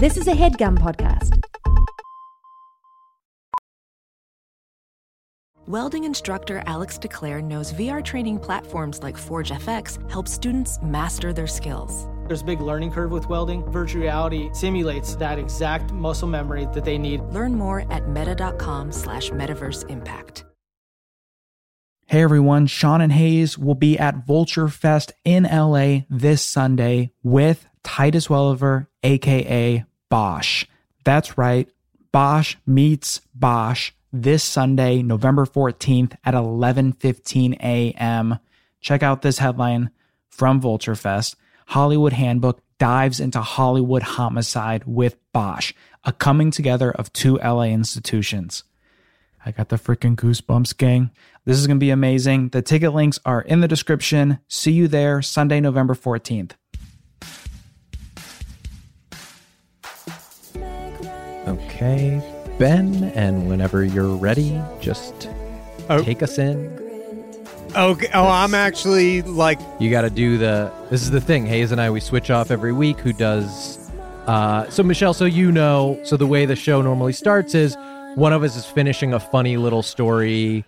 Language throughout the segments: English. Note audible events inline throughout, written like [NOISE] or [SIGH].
This is a headgum podcast. Welding instructor Alex DeClaire knows VR training platforms like Forge FX help students master their skills. There's a big learning curve with welding. Virtual reality simulates that exact muscle memory that they need. Learn more at meta.com slash metaverse impact. Hey everyone, Sean and Hayes will be at Vulture Fest in LA this Sunday with Titus Welliver, aka Bosch. That's right, Bosch meets Bosch this Sunday, November 14th at 11:15 a.m. Check out this headline from Vulture Fest. Hollywood Handbook dives into Hollywood homicide with Bosch, a coming together of two LA institutions. I got the freaking goosebumps, gang. This is going to be amazing. The ticket links are in the description. See you there Sunday, November 14th. Okay, Ben, and whenever you're ready, just Oh. take us in. Okay. Oh, I'm actually like You got to do the. This is the thing. Hayes and I we switch off every week. Who does? Uh, so Michelle, so you know, so the way the show normally starts is one of us is finishing a funny little story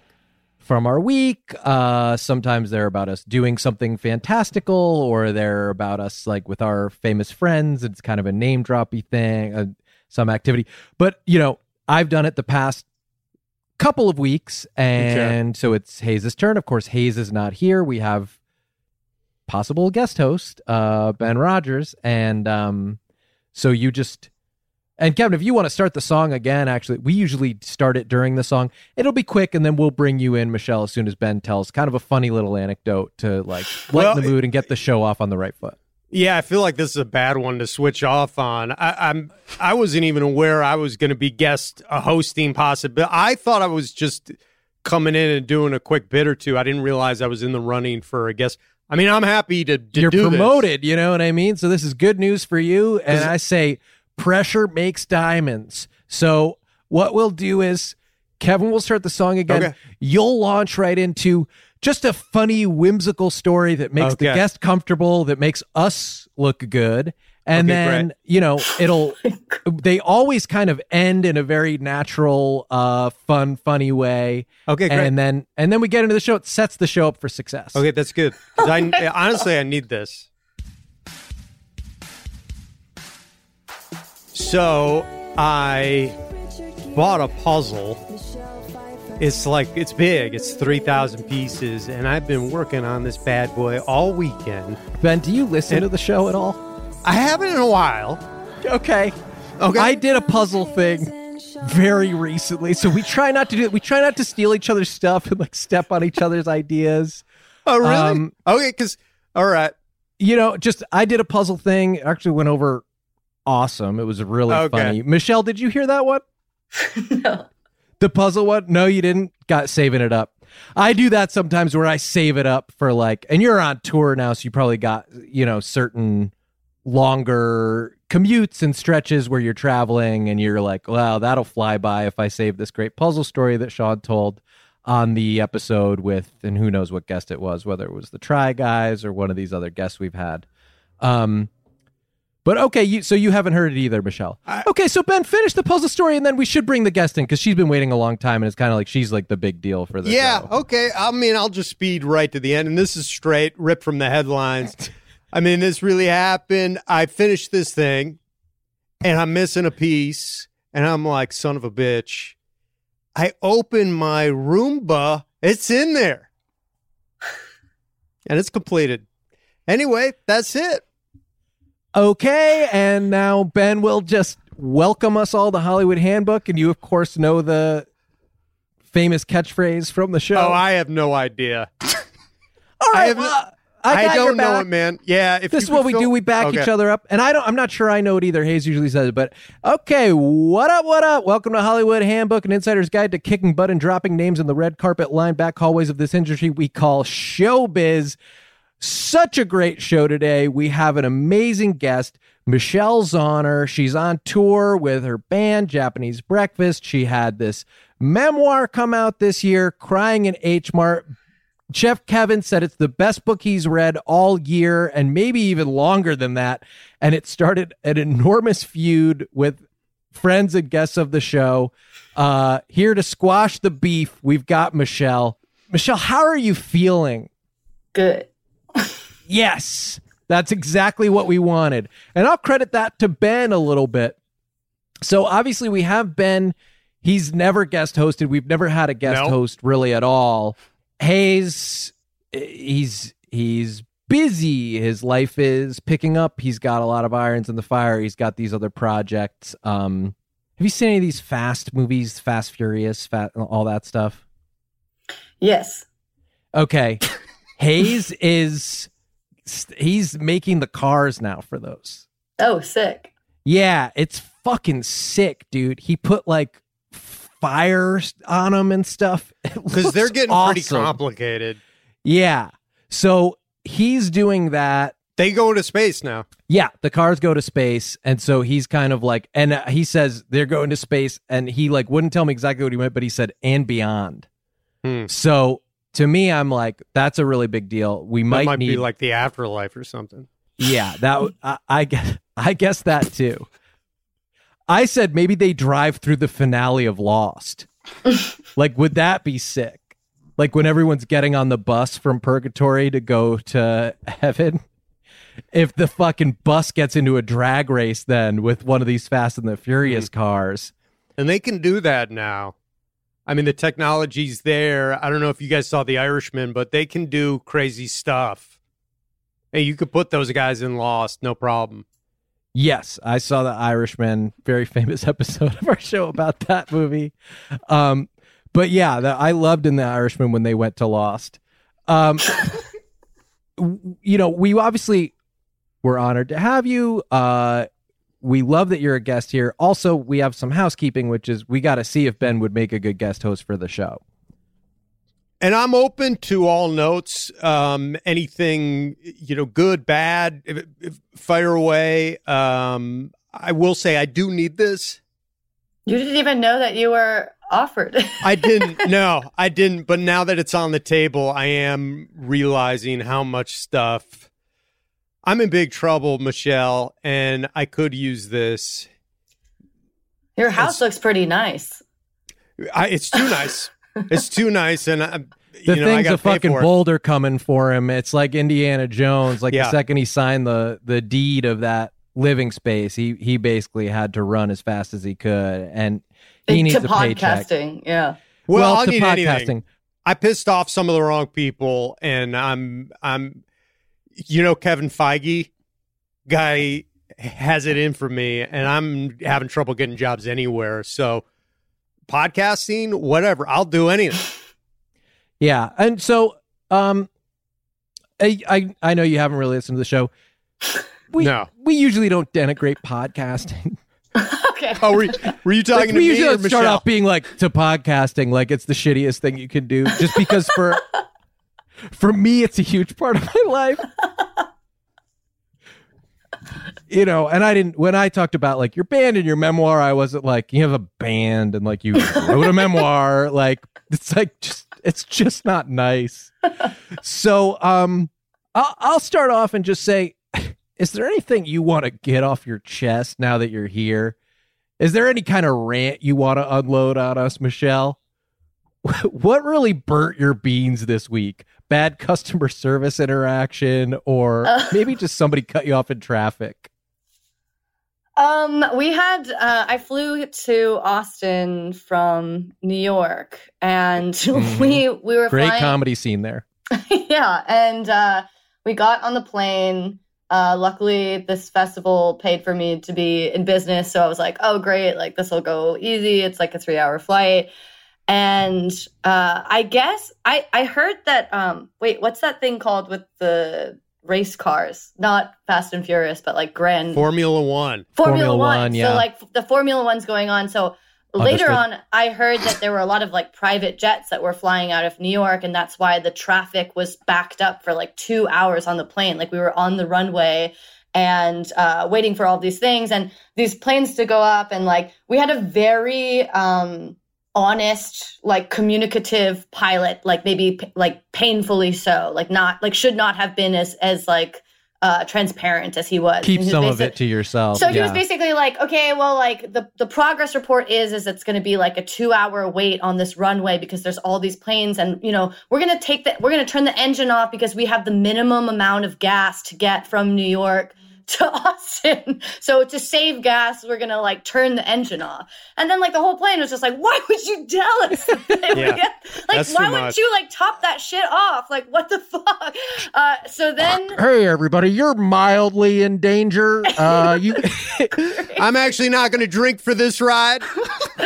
from our week. Uh, sometimes they're about us doing something fantastical, or they're about us like with our famous friends. It's kind of a name droppy thing, uh, some activity. But you know, I've done it the past couple of weeks, and so it's Hayes' turn. Of course, Hayes is not here. We have possible guest host, uh, Ben Rodgers, and um, so you just and Kevin, if you want to start the song again, actually, we usually start it during the song. It'll be quick, and then we'll bring you in, Michelle, as soon as Ben tells kind of a funny little anecdote to like lighten Well, the mood and get the show off on the right foot. Yeah, I feel like this is a bad one to switch off on. I, I'm I wasn't even aware I was going to be guest a hosting possibility. I thought I was just coming in and doing a quick bit or two. I didn't realize I was in the running for a guest. I mean, I'm happy to, to You're do this. promoted, you know what I mean? So this is good news for you. And I say pressure makes diamonds. So what we'll do is Kevin will start the song again. Okay. You'll launch right into just a funny, whimsical story that makes the guest comfortable, that makes us look good. And Okay, then, great. you know, [LAUGHS] it'll they always kind of end in a very natural, uh, fun, funny way. Okay, great. And then and then we get into the show. It sets the show up for success. Okay, that's good. 'Cause [LAUGHS] I honestly I need this. So I bought a puzzle. It's like it's big. It's three thousand pieces, and I've been working on this bad boy all weekend. Ben, do you listen And- to the show at all? I haven't in a while. Okay. Okay. I did a puzzle thing very recently, so we try not to do it. We try not to steal each other's stuff and like step on each other's ideas. Oh, really? Um, okay, because all right. You know, just I did a puzzle thing. Actually, went over awesome. It was really Okay. funny. Michelle, did you hear that one? no. [LAUGHS] [LAUGHS] The puzzle one? No, you didn't. Got saving it up. I do that sometimes where I save it up for like, and you're on tour now, so you probably got you know certain longer commutes and stretches where you're traveling, and you're like, wow, that'll fly by if I save this great puzzle story that Sean told on the episode with, and who knows what guest it was, whether it was the Try Guys or one of these other guests we've had. Um, but okay, you so you haven't heard it either, Michelle. okay, so Ben, finish the puzzle story, and then we should bring the guest in because she's been waiting a long time, and it's kind of like she's like the big deal for this. Yeah, okay. I mean, I'll just speed right to the end, and this is straight, ripped from the headlines. [LAUGHS] I mean, this really happened. I finished this thing, and I'm missing a piece, and I'm like, son of a bitch. I open my Roomba, it's in there, and it's completed. Anyway, that's it. Okay, and now Ben will just welcome us all to Hollywood Handbook, and you of course know the famous catchphrase from the show. Oh, I have no idea. [LAUGHS] all I right, have no- well, I, your don't know it, man. Yeah, if this is what we fill- do. We back Okay. each other up, and I don't. I'm not sure I know it either. Hayes usually says it, but okay. What up? What up? Welcome to Hollywood Handbook, an insider's guide to kicking butt and dropping names in the red carpet line back hallways of this industry we call showbiz. Such a great show today. We have an amazing guest, Michelle Zauner. She's on tour with her band, Japanese Breakfast. She had this memoir come out this year, Crying in H Mart Chef Kevin said it's the best book he's read all year and maybe even longer than that. And it started an enormous feud with friends and guests of the show. Uh, here to squash the beef, we've got Michelle. Michelle, how are you feeling? Good. Yes, that's exactly what we wanted. And I'll credit that to Ben a little bit. So obviously, we have Ben. He's never guest hosted. We've never had a guest Nope. host really at all. Hayes, he's he's busy. His life is picking up. He's got a lot of irons in the fire. He's got these other projects. Um, have you seen any of these Fast movies, Fast Furious, fat, all that stuff? Yes. Okay. [LAUGHS] Hayes is he's making the cars now for those. Oh, sick. Yeah, it's fucking sick, dude. He put like fires on them and stuff. [LAUGHS] Because they're getting pretty complicated. Yeah. So he's doing that. They go into space now. Yeah, the cars go to space, and so he's kind of like, and uh, he says they're going to space, and he like wouldn't tell me exactly what he meant, but he said and beyond. Hmm. So to me, I'm like, that's a really big deal. We might, might need be like the afterlife or something. Yeah, that I guess I guess that too. I said maybe they drive through the finale of Lost. [LAUGHS] like, would that be sick? Like when everyone's getting on the bus from purgatory to go to heaven. If the fucking bus gets into a drag race, then with one of these Fast and the Furious mm-hmm. cars, And they can do that now. I mean, the technology's there. I don't know if you guys saw The Irishman, but they can do crazy stuff. And you could put those guys in Lost, no problem. Yes, I saw the Irishman, very famous [LAUGHS] episode of our show about that movie. Um, but yeah, the, I loved in the Irishman when they went to Lost. Um, [LAUGHS] you know, we obviously were honored to have you. Uh, we love that you're a guest here. Also, we have some housekeeping, which is we got to see if Ben would make a good guest host for the show. And I'm open to all notes. Um, anything, you know, good, bad, if, if, fire away. Um, I will say I do need this. You didn't even know that you were offered. [LAUGHS] I didn't. no, I didn't. But now that it's on the table, I am realizing how much stuff. I'm in big trouble, Michelle, and I could use this. Your house looks pretty nice. I, it's too nice. It's too nice, and I, The you know, I got a fucking boulder coming for him. It's like Indiana Jones. Like Yeah. the second he signed the the deed of that living space, he he basically had to run as fast as he could, and he needs to a paycheck. podcasting. Yeah. Well, I'll to need podcasting. anything. I pissed off some of the wrong people, and I'm I'm, you know, Kevin Feige, guy has it in for me, and I'm having trouble getting jobs anywhere. So, podcasting, whatever, I'll do anything. [SIGHS] Yeah, and so um, I, I I know you haven't really listened to the show. [SIGHS] We, No. we usually don't denigrate podcasting. [LAUGHS] Okay. Oh, were you, were you talking Like, to we me usually or start Michelle? off being like to podcasting like it's the shittiest thing you can do, just because for [LAUGHS] for me it's a huge part of my life. [LAUGHS] you know, and I didn't when I talked about like your band and your memoir, I wasn't like you have a band and like you [LAUGHS] wrote a memoir. Like it's like just it's just not nice. So um I'll I'll start off and just say, [SIGHS] is there anything you want to get off your chest now that you're here? Is there any kind of rant you want to unload on us, Michelle? [LAUGHS] What really burnt your beans this week? Bad customer service interaction, or Uh. maybe just somebody cut you off in traffic? Um, we had uh, I flew to Austin from New York, and [LAUGHS] Mhm. we we were Great flying. comedy scene there. [LAUGHS] yeah, and uh, we got on the plane. Uh, luckily, this festival paid for me to be in business, so I was like, "Oh, great! Like this will go easy. It's like a three-hour flight." And uh, I guess I I heard that. Um, wait, what's that thing called with the race cars? Not Fast and Furious, but like Grand Formula One. Formula, Formula One. One, yeah. So like the Formula One's going on. So later on, I heard that there were a lot of like private jets that were flying out of New York, and that's why the traffic was backed up for like two hours on the plane. Like we were on the runway and uh, waiting for all these things and these planes to go up, and like we had a very um honest, like communicative pilot, like maybe p- like painfully so, like not like should not have been as as like uh transparent as he was. Keep some of it to yourself. So he was basically like, okay, well, like the the progress report is is it's going to be like a two hour wait on this runway because there's all these planes, and you know we're going to take the we're going to turn the engine off because we have the minimum amount of gas to get from New York [LAUGHS] to Austin. So to save gas, we're gonna like turn the engine off. And then like the whole plane was just like, why would you tell us? [LAUGHS] [LAUGHS] Yeah, like why would you like top that shit off? Like what the fuck? Uh, so then Hey everybody, you're mildly in danger. Uh, you I'm actually not going to drink for this ride.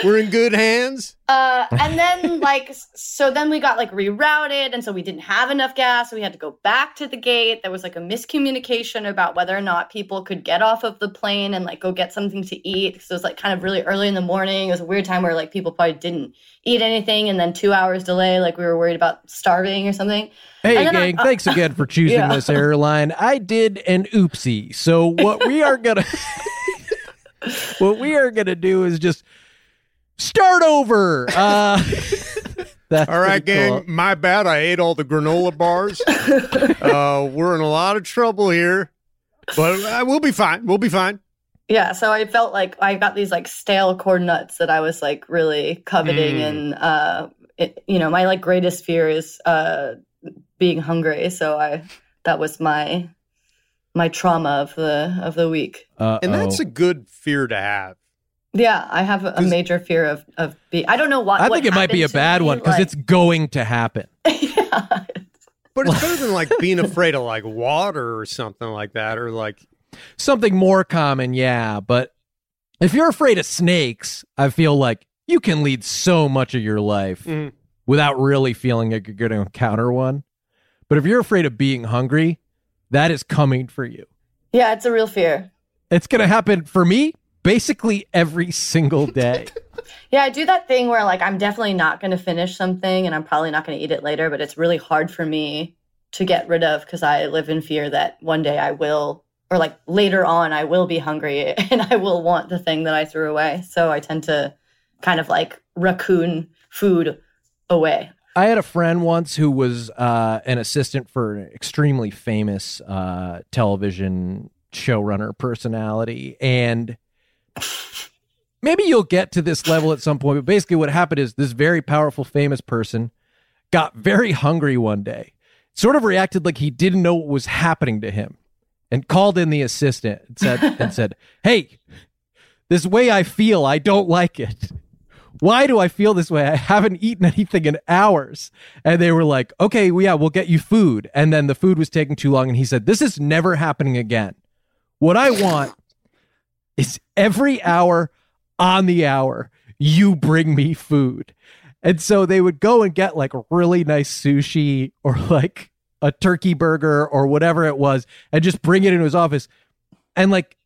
We're in good hands. Uh, [LAUGHS] and then like so then we got like rerouted and so we didn't have enough gas so we had to go back to the gate there was like a miscommunication about whether or not people could get off of the plane and like go get something to eat because it was like kind of really early in the morning it was a weird time where like people probably didn't eat anything and then two hours delay like we were worried about starving or something Hey then I- gang, thanks again for [LAUGHS] choosing Yeah. this airline. I did an oopsie. So what we are gonna [LAUGHS] what we are gonna do is just start over. Uh [LAUGHS] that's All right, pretty cool. gang. My bad. I ate all the granola bars. [LAUGHS] uh, we're in a lot of trouble here, but uh, we'll be fine. We'll be fine. yeah so i felt like i got these like stale corn nuts that i was like really coveting Mm. and uh it, you know my like greatest fear is uh being hungry so i that was my my trauma of the of the week Uh-oh. And that's a good fear to have. Yeah i have a, a 'Cause- major fear of of being i don't know what I what think it might be a bad me, one because like- it's going to happen. [LAUGHS] yeah. But it's better than like [LAUGHS] being afraid of like water or something like that, or like Something more common, yeah. But if you're afraid of snakes, I feel like you can lead so much of your life Mm. without really feeling like you're going to encounter one. But if you're afraid of being hungry, that is coming for you. yeah it's a real fear It's going to happen for me basically every single day. [LAUGHS] Yeah, I do that thing where like I'm definitely not going to finish something and I'm probably not going to eat it later, but it's really hard for me to get rid of because I live in fear that one day I will or like later on I will be hungry [LAUGHS] and I will want the thing that I threw away. So I tend to kind of like raccoon food away. I had a friend once who was uh, an assistant for an extremely famous uh, television showrunner personality. And [LAUGHS] maybe you'll get to this level at some point. But basically, what happened is this very powerful, famous person got very hungry one day, sort of reacted like he didn't know what was happening to him, and called in the assistant and said, [LAUGHS] and said, Hey, this way I feel, I don't like it. Why do I feel this way? I haven't eaten anything in hours. And they were like, okay, well, yeah, we'll get you food. And then the food was taking too long. And he said, this is never happening again. What I want is every hour on the hour, you bring me food. And so they would go and get like really nice sushi or like a turkey burger or whatever it was and just bring it into his office. And like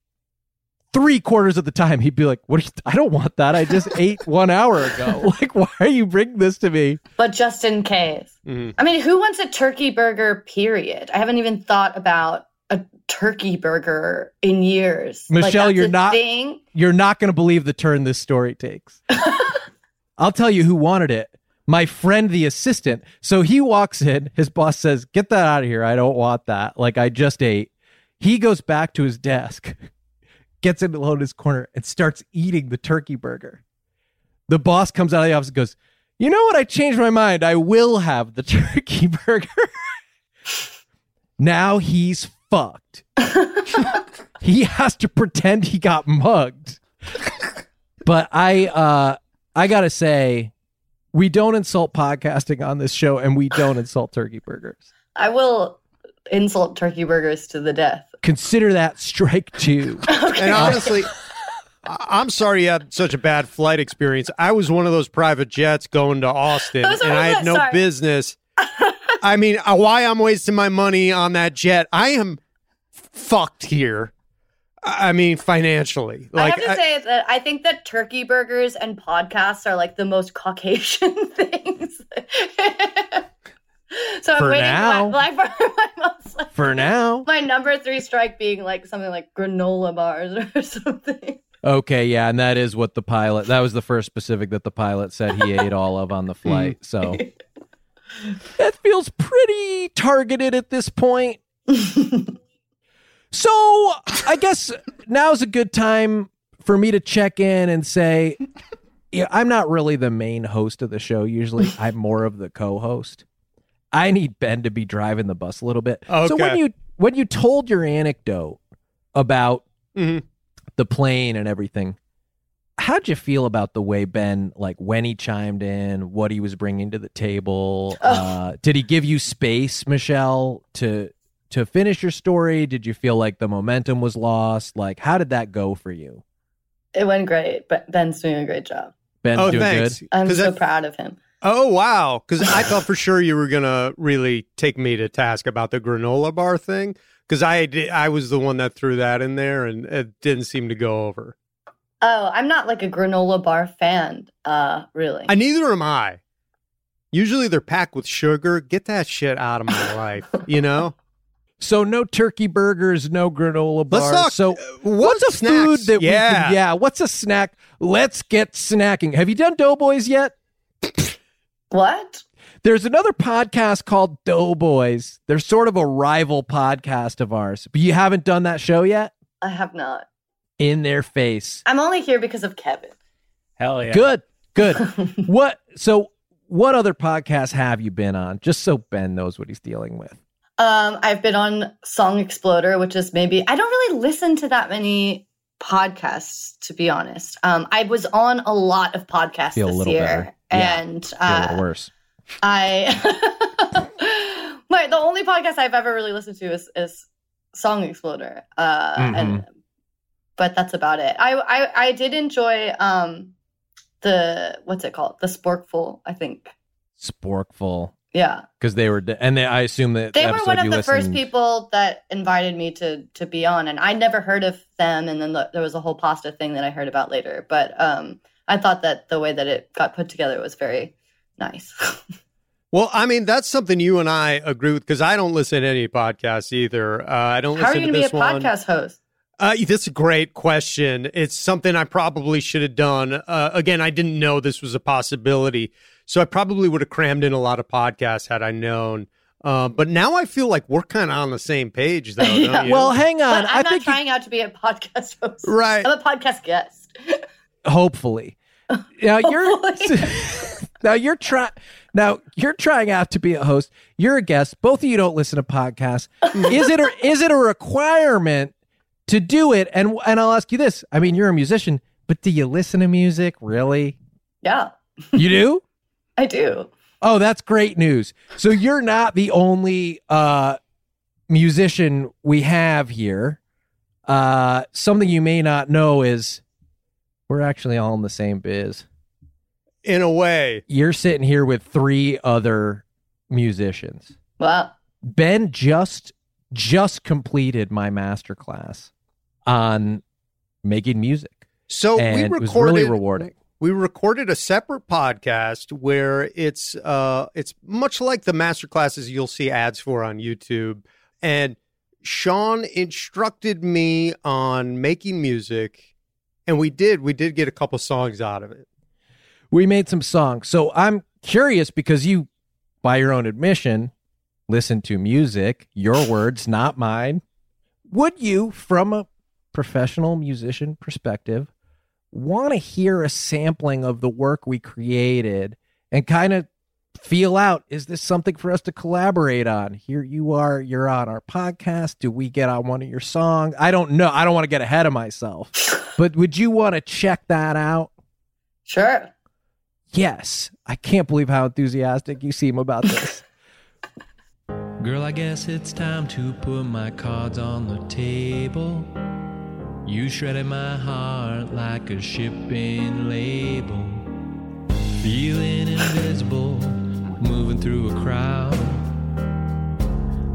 three quarters of the time, he'd be like, "What? Are you, I don't want that. I just [LAUGHS] ate one hour ago. [LAUGHS] Like, why are you bringing this to me?" But just in case. Mhm. I mean, who wants a turkey burger, period? I haven't even thought about a turkey burger in years. Like, Michelle, that's you're not- Thing. You're not going to believe the turn this story takes. [LAUGHS] I'll tell you who wanted it. My friend, the assistant. So he walks in. His boss says, "Get that out of here. I don't want that. Like, I just ate." He goes back to his desk, [LAUGHS] gets in alone in his corner, and starts eating the turkey burger. The boss comes out of the office and goes, You know what? I changed my mind. I will have the [LAUGHS] turkey burger. now he's fucked. [LAUGHS] he has to pretend he got mugged. But I uh I gotta say, we don't insult podcasting on this show and we don't insult turkey burgers. I will insult turkey burgers to the death. Consider that strike two. [LAUGHS] And honestly, I- I'm sorry you had such a bad flight experience. I was one of those private jets going to Austin, and I had no sorry. business. I mean, uh, why I'm wasting my money on that jet? I am fucked here. I I mean, financially. Like, I have to I- say that I think that turkey burgers and podcasts are like the most Caucasian [LAUGHS] things. so I'm For waiting now. for my, my, my, most- For now. [LAUGHS] my number three strike being like something like granola bars [LAUGHS] or something. Okay, yeah, and that is what the pilot. That was the first specific that the pilot said he ate all of on the flight. So that feels pretty targeted at this point. so I guess now's a good time for me to check in and say, yeah, I'm not really the main host of the show. Usually, I'm more of the co-host. I need Ben to be driving the bus a little bit. So when you when you told your anecdote about Mhm. the plane and everything, how'd you feel about the way Ben, like when he chimed in, what he was bringing to the table? Uh, did he give you space, Michelle, to to finish your story? Did you feel like the momentum was lost? Like, how did that go for you? It went great, but Ben's doing a great job. Ben's oh, doing thanks. good. I'm so I- proud of him. Oh wow! Because I thought for [LAUGHS] sure you were gonna really take me to task about the granola bar thing. Because I did, I was the one that threw that in there, and it didn't seem to go over. Oh, I'm not like a granola bar fan, uh, really. I neither am I. Usually they're packed with sugar. Get that shit out of my [LAUGHS] life. You know. So no turkey burgers, no granola bars. Let's bars. talk- so uh, what's a snacks? food that we Yeah. can? Yeah, what's a snack? Let's get snacking. Have you done Doughboys yet? what? There's another podcast called Doughboys. They're sort of a rival podcast of ours, but you haven't done that show yet. I have not. In their face. I'm only here because of Kevin. Hell yeah. Good, good. [LAUGHS] what? So, what other podcasts have you been on? Just so Ben knows what he's dealing with. Um, I've been on Song Exploder, which is maybe I don't really listen to that many podcasts, to be honest. Um, I was on a lot of podcasts Feel a this little year, better. Yeah. and Feel a little uh, worse. I [LAUGHS] my the only podcast I've ever really listened to is, is Song Exploder, uh, Mm-hmm. and but that's about it. I, I I did enjoy um the what's it called the Sporkful, I think. Sporkful. Yeah, Because they were, and they, I assume that they were one of you the first people that invited me to to be on, and I never heard of them. And then the, there was a whole pasta thing that I heard about later. But um, I thought that the way that it got put together was very nice. [LAUGHS] Well, I mean that's something you and I agree with because I don't listen to any podcasts either. Uh, I don't How are listen you to going to be a this one. podcast host? Uh, that's a great question. It's something I probably should have done. Uh, again, I didn't know this was a possibility, so I probably would have crammed in a lot of podcasts had I known. Uh, but now I feel like we're kind of on the same page, though. [LAUGHS] don't Yeah. you? Well, hang on. But I I'm not think you- trying out to be a podcast host. right. I'm a podcast guest. hopefully. [LAUGHS] Now you're [LAUGHS] now you're trying now you're trying out to be a host. You're a guest. Both of you don't listen to podcasts. Is it a, is it a requirement to do it? And and I'll ask you this. I mean, you're a musician, but do you listen to music really? Yeah, You do? [LAUGHS] I do. Oh, that's great news. So you're not the only uh, musician we have here. Uh, something you may not know is we're actually all in the same biz. In a way, You're sitting here with three other musicians. Wow. Ben just just completed my master class on making music. so And we it recorded. was really rewarding. We recorded a separate podcast where it's uh it's much like the master classes you'll see ads for on YouTube. And Sean instructed me on making music, and we did. We did get a couple songs out of it. we made some songs. So I'm curious because you, by your own admission, listen to music, your words, not mine. Would you, from a professional musician perspective, want to hear a sampling of the work we created and kind of feel out is this something for us to collaborate on? Here you are, you're on our podcast. Do we get on one of your songs? I don't know. I don't want to get ahead of myself. But would you want to check that out? Sure. Yes. I can't believe how enthusiastic you seem about this. [LAUGHS] Girl, I guess it's time to put my cards on the table. You shredded my heart like a shipping label. Feeling invisible, moving through a crowd.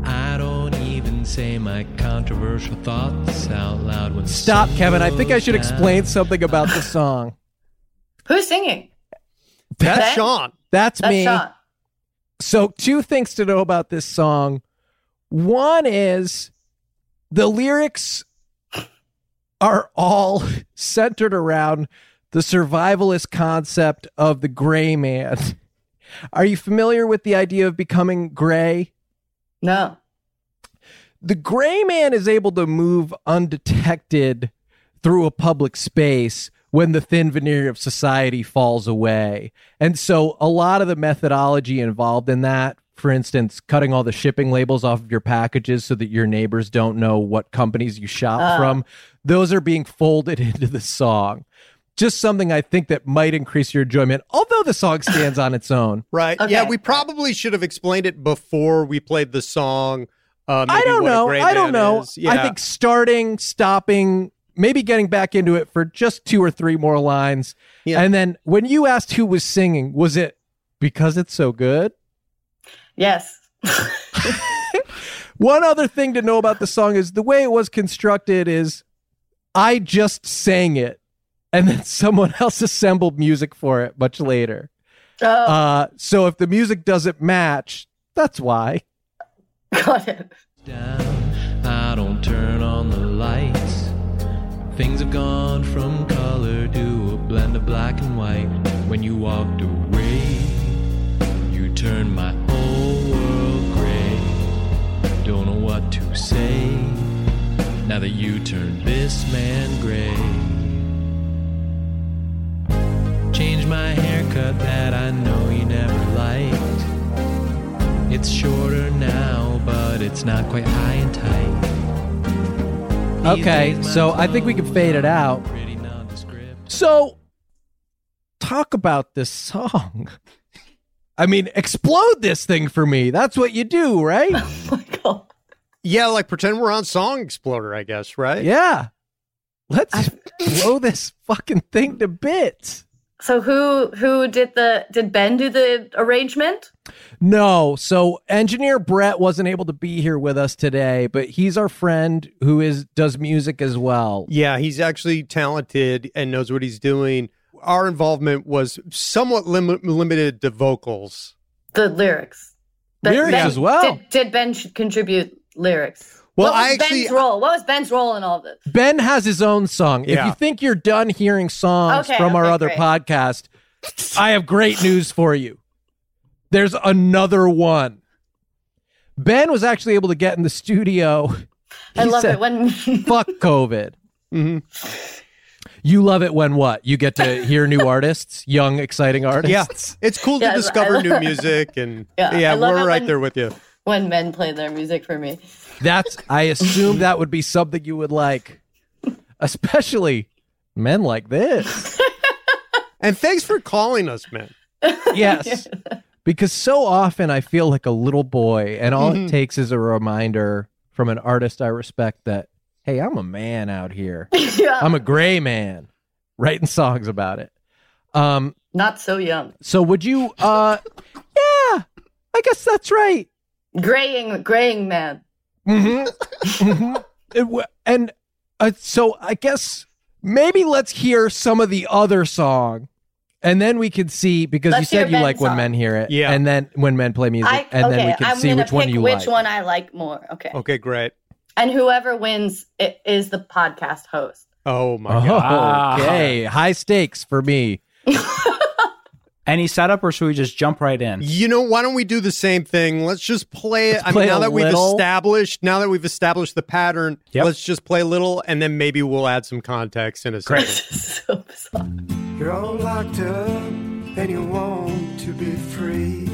I don't even say my controversial thoughts out loud when Stop, Kevin. I think I goes should down. explain something about the [LAUGHS] song. Who's singing? That's Ben? Sean. That's, That's me. Sean. So, two things to know about this song. One is the lyrics are all [LAUGHS] centered around the survivalist concept of the gray man. [LAUGHS] Are you familiar with the idea of becoming gray? No. The gray man is able to move undetected through a public space when the thin veneer of society falls away. And so a lot of the methodology involved in that, for instance, cutting all the shipping labels off of your packages so that your neighbors don't know what companies you shop Ah. from, those are being folded [LAUGHS] into the song. Just something I think that might increase your enjoyment, although the song stands on its own. [LAUGHS] Right. Okay. Yeah, we probably should have explained it before we played the song. Uh, I don't what know. gray I don't know. Yeah. I think starting, stopping, maybe getting back into it for just two or three more lines. Yeah. And then when you asked who was singing, was it because it's so good? Yes. [LAUGHS] One other thing to know about the song is the way it was constructed is I just sang it and then [LAUGHS] someone else assembled music for it much later. Oh, Uh, so if the music doesn't match, that's why. [LAUGHS] got it. down. I don't turn on the lights. Things have gone from color to a blend of black and white. When you walked away, you turned my whole world gray. Don't know what to say now that you turned this man gray. Changed my haircut that I know you never liked. It's shorter now, but it's not quite high and tight. These Okay, so I think we can fade it out. Pretty nondescript. So, talk about this song. [LAUGHS] I mean, explode this thing for me. That's what you do, right? [LAUGHS] Oh my God. Yeah, like pretend we're on Song Exploder, I guess, right? yeah. Let's [LAUGHS] blow this fucking thing to bits. So who who did the did Ben do the arrangement? No, so engineer Brett wasn't able to be here with us today, but he's our friend who is does music as well. Yeah, he's actually talented and knows what he's doing. Our involvement was somewhat lim- limited to vocals. The lyrics. Ben- Lyrics Ben- as well. Did, did Ben contribute lyrics? Well, what was I actually- Ben's role? What was Ben's role in all of this? Ben has his own song. If you think you're done hearing songs Okay, from our other great. podcast, I have great news for you. There's another one. Ben was actually able to get in the studio. I love said, it when [LAUGHS] Fuck COVID. hmm You love it when what? You get to hear new artists, young, exciting artists. Yeah, artists. it's cool Yeah, I- to discover I- new music, and Yeah, yeah, we're right when- there with you. When men play their music for me. That's I assume that would be something you would like. Especially men like this. [LAUGHS] And thanks for calling us, man. Yes. Because so often I feel like a little boy, and all Mhm. it takes is a reminder from an artist I respect that, hey, I'm a man out here. [LAUGHS] yeah. I'm a gray man writing songs about it. Um, Not so young. so would you uh [LAUGHS] yeah, I guess that's right. Graying graying man. Mm-hmm. hmm It and uh, so I guess maybe let's hear some of the other song, and then we can see because you Let's hear said you Ben's like when men hear it, Yeah. and then when men play music, I, and okay, then we can I'm see which one pick you which like. one I like more. Okay. Okay, great. And whoever wins i- is the podcast host. Oh my Oh, god. Okay, [LAUGHS] high stakes for me. [LAUGHS] Any setup, or should we just jump right in? You know, why don't we do the same thing? Let's just play it. I mean, now a that we've established, now that we've established the pattern, Yep. let's just play a little, and then maybe we'll add some context in a second. so [LAUGHS] bizarre. You're all locked up and you want to be free.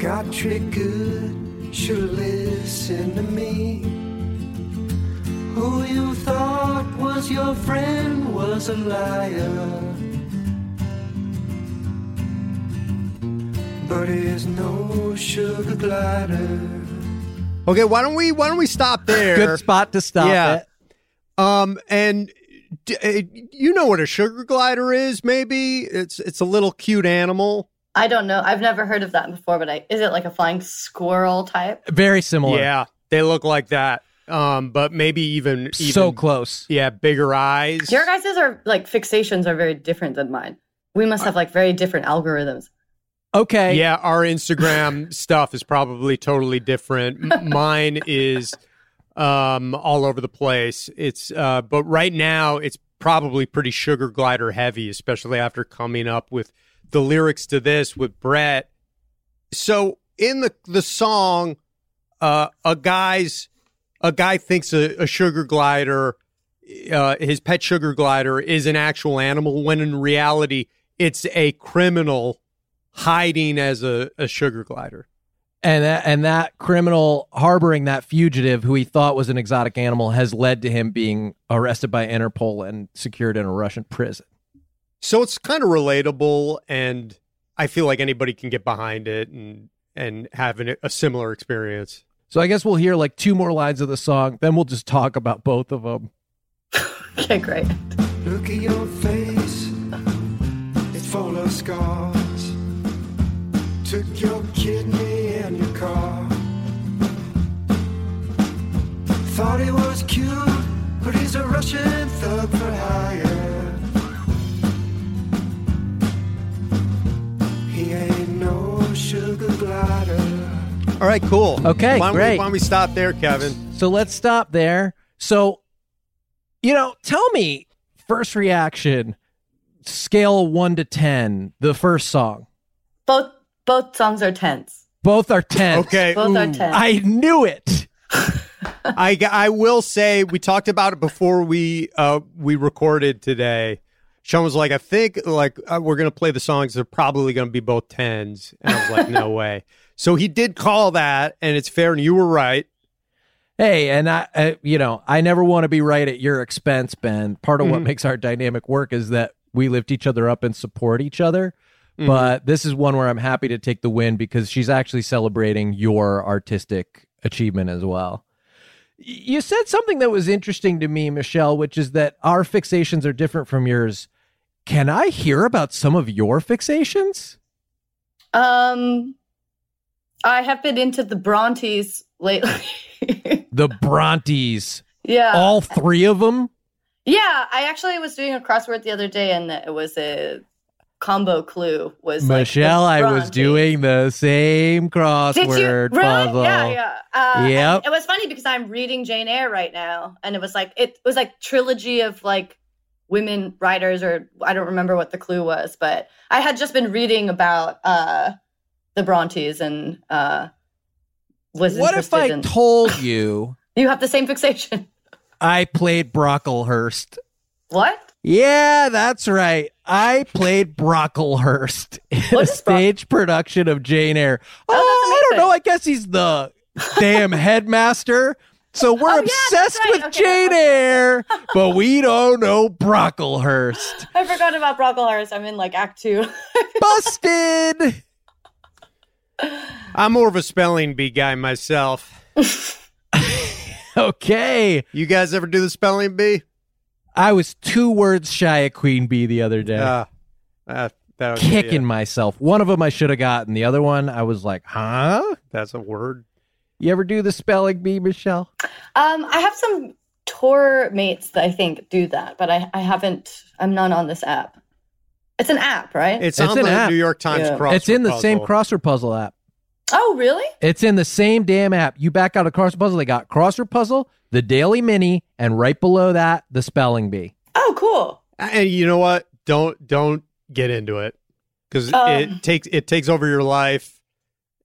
Got treated good, should listen to me. Who you thought was your friend was a liar. But he's no sugar glider. Okay, why don't we why don't we stop [LAUGHS] there? Good spot to stop Yeah. it. Um, and d- uh, you know what a sugar glider is? Maybe it's it's a little cute animal. I don't know. I've never heard of that before, but I, is it like a flying squirrel type? Very similar. Yeah, they look like that. Um, but maybe even even so close. Yeah, bigger eyes. Your guys' are like fixations are very different than mine. We must have like very different algorithms. Okay. Yeah, our Instagram stuff is probably totally different. [LAUGHS] Mine is um, all over the place. It's uh, but right now it's probably pretty sugar glider heavy, especially after coming up with the lyrics to this with Brett. So in the the song, uh, a guy's a guy thinks a, a sugar glider, uh, his pet sugar glider, is an actual animal when in reality it's a criminal hiding as a, a sugar glider. and that, and that criminal harboring that fugitive who he thought was an exotic animal has led to him being arrested by Interpol and secured in a Russian prison. So it's kind of relatable, and I feel like anybody can get behind it and and have an, a similar experience. So I guess we'll hear like two more lines of the song, then we'll just talk about both of them. [LAUGHS] Okay, great. Look at your face, it's full of scars. Took your kidney and your car. Thought he was cute, but he's a Russian thug for hire. He ain't no sugar glider. All right, cool. Okay, why don't great. We, why don't we stop there, Kevin? So let's stop there. So, you know, tell me first reaction, scale one to 10, the first song. Both both songs are tense. Both are 10. Okay, Both are ooh. tense. I knew it. [LAUGHS] I I will say we talked about it before we uh we recorded today. Sean was like, I think like uh, we're gonna play the songs. They're probably gonna be both tens, and I was like, no way. So he did call that, and it's fair, and you were right. Hey, and I, uh, you know, I never want to be right at your expense, Ben. Part of what Mhm. makes our dynamic work is that we lift each other up and support each other. Mhm. But this is one where I'm happy to take the win because she's actually celebrating your artistic achievement as well. You said something that was interesting to me, Michelle, which is that our fixations are different from yours. Can I hear about some of your fixations? Um, I have been into the Brontes lately. [LAUGHS] The Brontes, yeah, all three of them. yeah. I actually was doing a crossword the other day, and it was a combo clue. Was like, Michelle, I was doing the same crossword you puzzle. Yeah, yeah. Uh, Yep. It was funny because I'm reading Jane Eyre right now, and it was like it was like trilogy of like women writers, or I don't remember what the clue was, but I had just been reading about uh the Brontes and uh was What if I in. told [LAUGHS] you you have the same fixation? I played Brocklehurst? What? Yeah, that's right. I played Brocklehurst [LAUGHS] in a What is Brock- stage production of Jane Eyre. Oh, that's uh, I don't know. I guess he's the damn [LAUGHS] headmaster. So we're Oh, yeah, obsessed right. with Okay, Jane okay. Eyre, [LAUGHS] but we don't know Brocklehurst. I forgot about Brocklehurst. I'm in like Act Two. Busted. I'm more of a spelling bee guy myself. Okay. You guys ever do the spelling bee? I was two words shy of Queen Bee the other day. Uh, uh, that was- kicking yeah, myself. One of them I should have gotten. The other one I was like, huh? that's a word. You ever do the spelling bee, Michelle? Um, I have some tour mates that I think do that, but I, I haven't. I'm not on this app. It's an app, right? It's, It's on the app. New York Times Yeah. crossword it's in the same puzzle. crossword puzzle app. Oh, really? It's in the same damn app. You back out a crossword puzzle, they got crossword puzzle, the daily mini, and right below that, the spelling bee. Oh, cool. And you know what? Don't don't get into it because Um. it takes it takes over your life,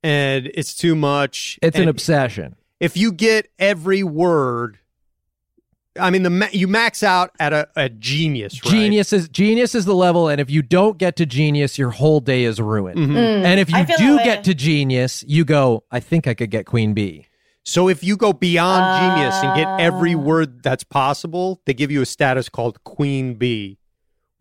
and it's too much. It's an obsession. if you get every word, I mean the ma- you max out at a, a genius. Right? Genius is genius is the level, and if you don't get to genius, your whole day is ruined. Mhm. Mm. And if you do get to genius, you go, I think I could get Queen Bee. So if you go beyond genius and get every Ah. word that's possible, they give you a status called Queen Bee,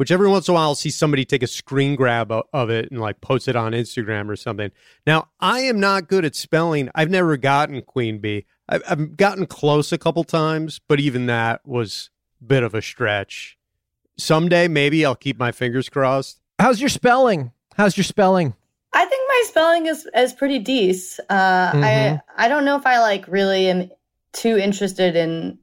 which every once in a while I'll see somebody take a screen grab of it and like post it on Instagram or something. Now, I am not good at spelling. I've never gotten Queen Bee. I've, I've gotten close a couple times, but even that was a bit of a stretch. Someday, maybe I'll keep my fingers crossed. How's your spelling? How's your spelling? I think my spelling is is pretty decent. Uh, Mhm. I I don't know if I like really am too interested in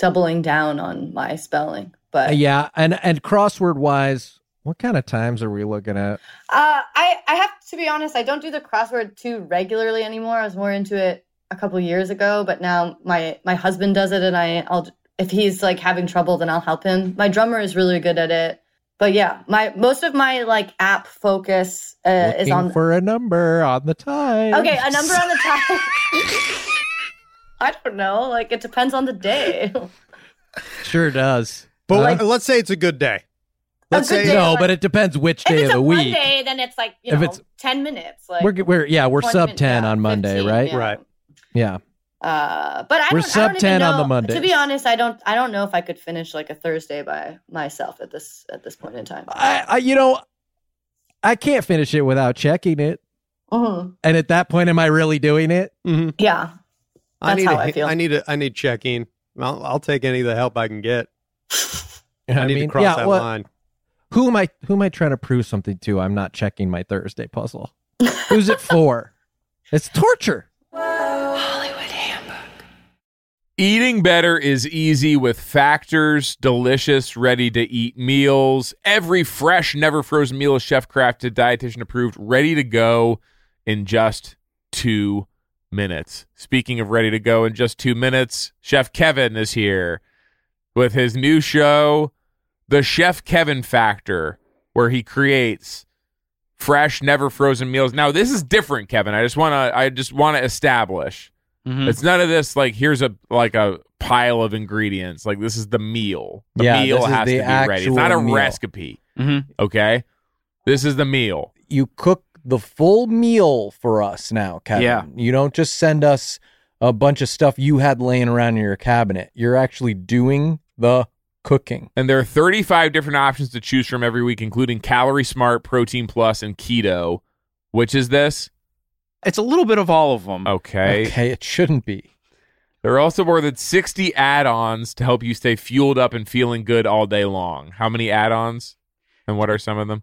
doubling down on my spelling, but Uh, yeah, and and crossword wise, what kind of times are we looking at? Uh, I I have to be honest. I don't do the crossword too regularly anymore. I was more into it a couple years ago, but now my my husband does it, and I I'll if he's like having trouble, then I'll help him. My drummer is really good at it, but yeah, my most of my like app focus uh, is on for a number on the time. okay a number on the time. [LAUGHS] I don't know, like it depends on the day. Sure does. But Like- let's say it's a good day. Let's say day. No, like- but it depends which day of the a week. Monday, then it's like you If know it's- ten minutes. Like We're we're yeah we're sub minutes, ten yeah, on Monday, 15, right? yeah. Right. Yeah. Uh, but I We're don't, I sub don't even 10 on the Monday. To be honest, I don't. I don't know if I could finish like a Thursday by myself at this at this point in time. I, I you know I can't finish it without checking it. Mhm. And at that point, am I really doing it? Mm-hmm. Yeah, I need how a, I feel. I need a, I need checking. I'll, I'll take any of the help I can get. I, I need mean, to cross yeah, that well, line. Who am I? Who am I trying to prove something to? I'm not checking my Thursday puzzle. Who's it for? [LAUGHS] It's torture. Hollywood Handbook. Eating better is easy with Factor's delicious, ready to eat meals. Every fresh, never frozen meal is chef crafted, dietitian approved, ready to go in just two minutes. Speaking of ready to go in just two minutes, Chef Kevin is here with his new show, The Chef Kevin Factor, where he creates fresh, never frozen meals. Now, this is different, Kevin. I just want to I just want to establish Mhm. it's none of this like here's a like a pile of ingredients. Like this is the meal. The Yeah, meal has the to be ready. It's not a meal. recipe. Mhm. Okay. This is the meal. You cook the full meal for us now, Kevin. Yeah. You don't just send us a bunch of stuff you had laying around in your cabinet. You're actually doing the cooking. And there are 35 different options to choose from every week, including Calorie Smart, Protein Plus, and Keto. Which is this? It's a little bit of all of them. Okay. Okay, it shouldn't be. There are also more than 60 add ons to help you stay fueled up and feeling good all day long. How many add ons? And what are some of them?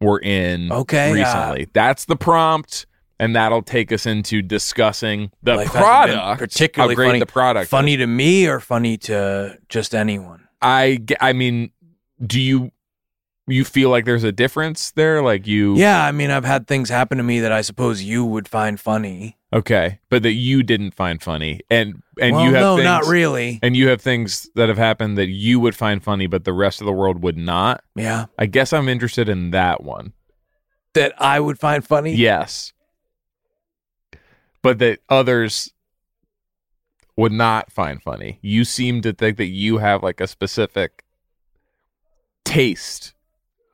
were in Okay, uh, recently. That's the prompt. And that'll take us into discussing the product, particularly how great funny. the product is. Funny to me or funny to just anyone? I, I mean, do you you feel like there's a difference there? Like you, Yeah, I mean, I've had things happen to me that I suppose you would find funny. Okay, but that you didn't find funny, and and well, you have no, things, not really. and you have things that have happened that you would find funny, but the rest of the world would not. Yeah, I guess I'm interested in that one. that I would find funny. Yes, but that others would not find funny. You seem to think that you have like a specific taste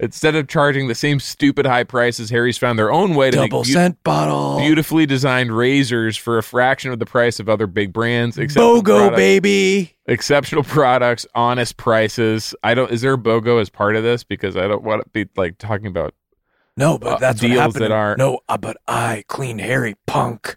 Instead of charging the same stupid high prices, Harry's found their own way to Double make beau- cent bottle. beautifully designed razors for a fraction of the price of other big brands. BOGO product- baby. Exceptional products, honest prices. I don't. Is there a BOGO as part of this? Because I don't want to be like talking about No, but uh, that's deals what happened. that aren't. No, uh, but I clean Harry punk.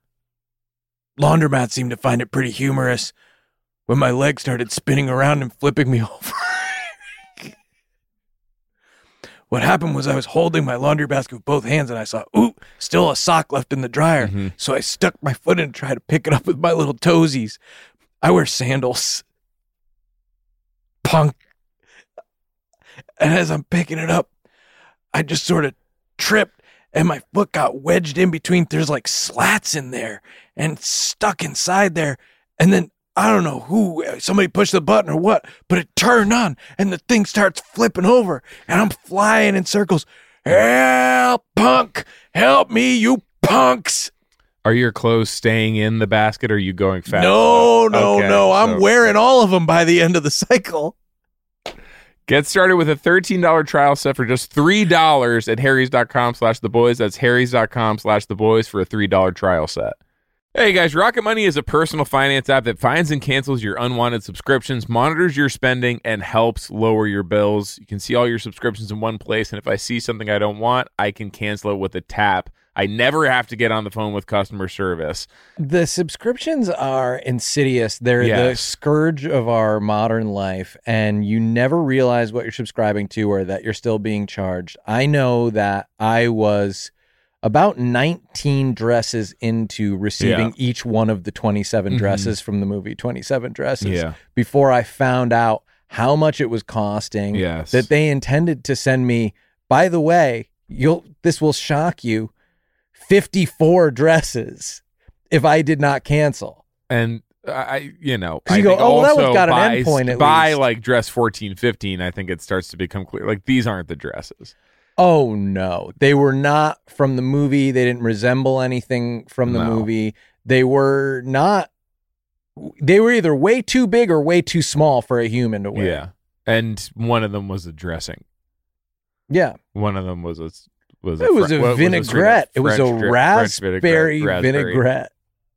laundromat seemed to find it pretty humorous when my leg started spinning around and flipping me [LAUGHS] over. what happened was I was holding my laundry basket with both hands and I saw, ooh, still a sock left in the dryer. Mhm. So I stuck my foot in and tried to pick it up with my little toesies. I wear sandals. Punk. And as I'm picking it up, I just sort of tripped and my foot got wedged in between. There's like slats in there and stuck inside there. And then I don't know who, somebody pushed the button or what, but it turned on and the thing starts flipping over and I'm flying in circles. Help, punk! Help me, you punks! Are your clothes staying in the basket or are you going fast? No, no, Okay, no. I'm so- wearing all of them by the end of the cycle. Get started with a $13 trial set for just $3 at harrys.com slash the boys. That's harrys.com slash the boys for a $3 trial set. Hey guys, Rocket Money is a personal finance app that finds and cancels your unwanted subscriptions, monitors your spending, and helps lower your bills. You can see all your subscriptions in one place, and if I see something I don't want, I can cancel it with a tap. I never have to get on the phone with customer service. The subscriptions are insidious. They're the scourge of our modern life, and you never realize what you're subscribing to or that you're still being charged. I know that I was about 19 dresses into receiving Yeah. each one of the 27 Mhm. dresses from the movie 27 Dresses Yeah. before I found out how much it was costing Yes. that they intended to send me. By the way, you'll this will shock you. 54 dresses if I did not cancel. and I, you know, I you go, "Oh, that one's got an by, endpoint at by least." like dress 14, 15, I think it starts to become clear. Like these aren't the dresses. Oh no, they were not from the movie. They didn't resemble anything from the No. movie. They were not. They were either way too big or way too small for a human to wear. Yeah, and one of them was a dressing. yeah. One of them was a was It was Fre- a what straight up vinaigrette. It was a raspberry raspberry. vinaigrette.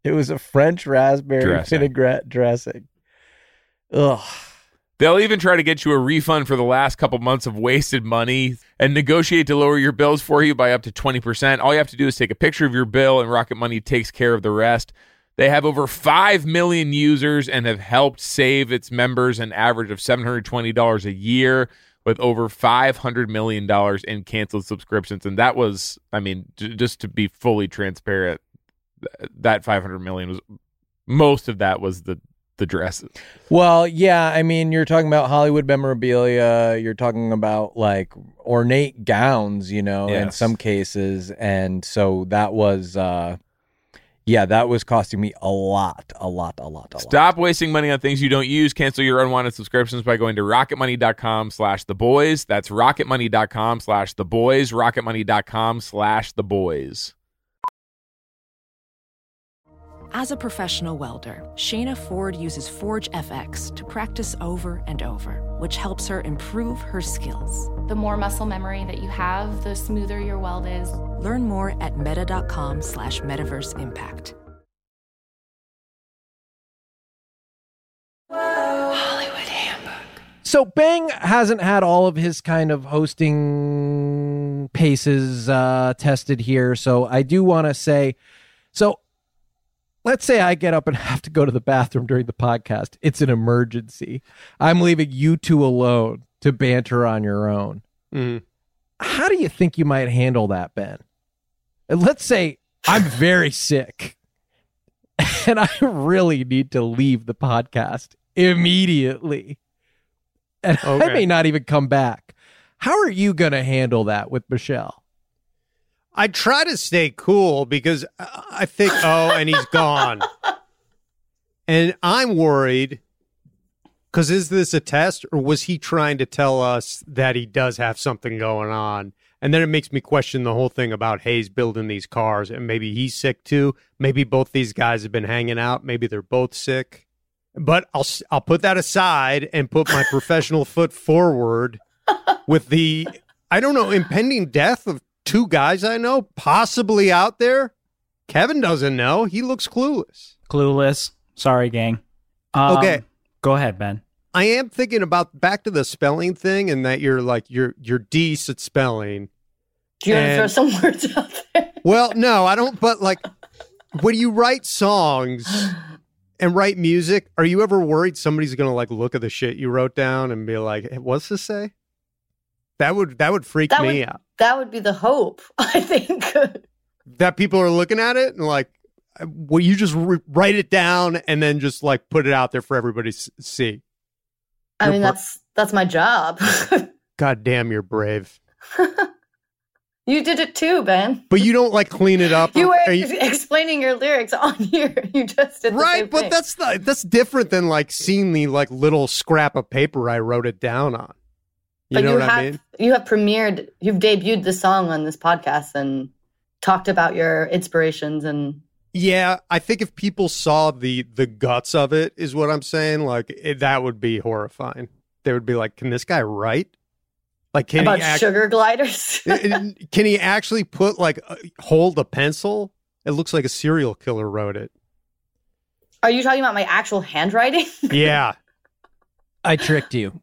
It was a French raspberry Dressing. vinaigrette dressing. Ugh. They'll even try to get you a refund for the last couple months of wasted money and negotiate to lower your bills for you by up to 20%. All you have to do is take a picture of your bill, and Rocket Money takes care of the rest. They have over 5 million users and have helped save its members an average of $720 a year with over $500 million in canceled subscriptions. And that was, I mean, j- just to be fully transparent, th- that 500 million was most of that was the the dresses. Well, yeah, I mean, you're talking about Hollywood memorabilia, you're talking about like ornate gowns, you know, in some cases, and so that was uh yeah, that was costing me a lot, a lot, a lot, a lot. Stop wasting money on things you don't use. Cancel your unwanted subscriptions by going to rocketmoney.com slash the boys. That's rocketmoney.com slash the boys. Rocketmoney.com slash the boys. As a professional welder, Shayna Ford uses Forge FX to practice over and over, which helps her improve her skills. The more muscle memory that you have, the smoother your weld is. Learn more at meta.com slash metaverse impact. So Bang hasn't had all of his kind of hosting paces uh, tested here. So I do want to say, so let's say I get up and [LAUGHS] have to go to the bathroom during the podcast. It's an emergency. I'm leaving you two alone to banter on your own. Mhm. How do you think you might handle that, Ben? And let's say I'm [LAUGHS] very sick [LAUGHS] and I really need to leave the podcast immediately. And I may not even come back. How are you going to handle that with Michelle? I try to stay cool because I think, oh, and he's gone. [LAUGHS] And I'm worried because is this a test or was he trying to tell us that he does have something going on? And then it makes me question the whole thing about Hayes building these cars and maybe he's sick too. Maybe both these guys have been hanging out. Maybe they're both sick. But I'll I'll put that aside and put my professional foot forward with the I don't know impending death of two guys I know possibly out there. Kevin doesn't know. He looks clueless. Clueless. Sorry, gang. Um, Okay. Go ahead, Ben. I am thinking about back to the spelling thing and that you're like you're you're decent at spelling. Do you want to throw some [LAUGHS] words out there? Well, no, I don't. But like, when you write songs and write music, are you ever worried somebody's gonna like look at the shit you wrote down and be like, hey, "What's this say?" That would that would freak That me would out. that would be the hope, [LAUGHS] I think. That people are looking at it and like, well, you just re- write it down and then just like put it out there for everybody to see. I You're mean, per- that's that's my job. [LAUGHS] God damn, you're brave. [LAUGHS] you did it too, Ben. But you don't like clean it up. You were you- explaining your lyrics on here. You just did the right, but thing. that's not that's different than like seeing the like little scrap of paper I wrote it down on. You but know you what have I mean? you have premiered, you've debuted the song on this podcast and talked about your inspirations and Yeah, I think if people saw the the guts of it, is what I'm saying. Like it, that would be horrifying. They would be like, "Can this guy write? Like, can about he act- sugar gliders. [LAUGHS] can he actually put like uh, hold a pencil? It looks like a serial killer wrote it. Are you talking about my actual handwriting? Yeah. [LAUGHS] I tricked you.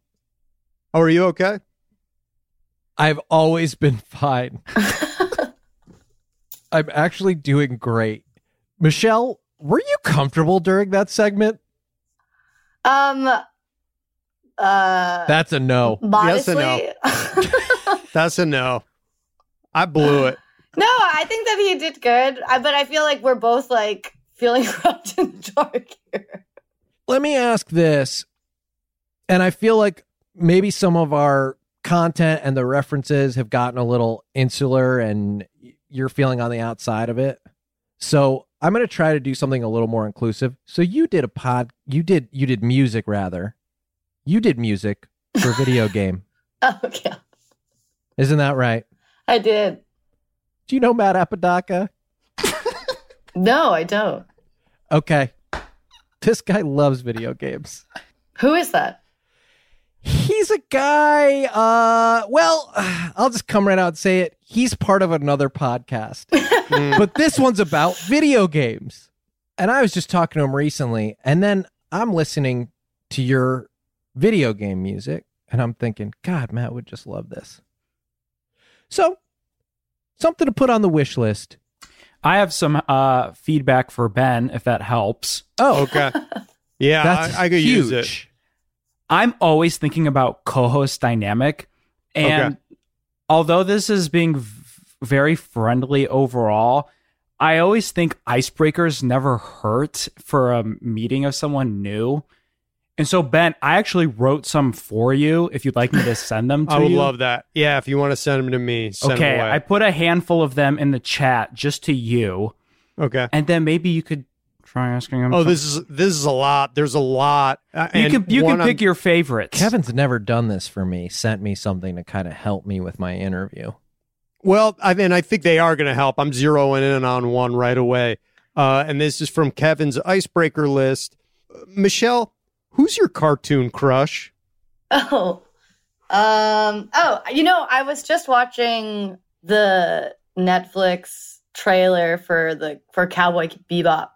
Oh, are you okay? I've always been fine. [LAUGHS] I'm actually doing great. Michelle, were you comfortable during that segment? um uh That's a no. Yes modestly. [LAUGHS] or That's a no. I blew it. No, I think that he did good. I, but I feel like we're both like feeling wrapped in the dark here. Let me ask this. And I feel like maybe some of our content and the references have gotten a little insular and you're feeling on the outside of it. So I'm going to try to do something a little more inclusive. So you did a pod, you did, you did music rather. You did music for video [LAUGHS] game. Oh yeah, Isn't that right? I did. Do you know Matt Apodaca? [LAUGHS] No, I don't. Okay. This guy loves video games. Who is that? He's a guy, uh, well, [SIGHS] I'll just come right out and say it. He's part of another podcast. [LAUGHS] but this one's about video games. And I was just talking to him recently, and then I'm listening to your video game music, and I'm thinking, God, Matt would just love this. So, something to put on the wish list. I have some uh, feedback for Ben, if that helps. Oh, [LAUGHS] Okay. Yeah, That's I, I could huge. use it. I'm always thinking about co-host dynamic, and although this is being v- very friendly overall, I always think icebreakers never hurt for a meeting of someone new. And so, Ben, I actually wrote some for you. If you'd like me to send them [LAUGHS] to you. I would you. love that. Yeah, if you want to send them to me, okay. I put a handful of them in the chat just to you, okay. and then maybe you could try asking them. Oh, this is this is a lot. There's a lot. Uh, you can you can pick I'm- your favorites. Kevin's never done this for me, sent me something to kind of help me with my interview. Well, I mean, I think they are going to help. I'm zeroing in on one right away. Uh, and this is from Kevin's icebreaker list. Uh, Michelle, who's your cartoon crush? Oh, um, oh, you know, I was just watching the Netflix trailer for the for Cowboy Bebop,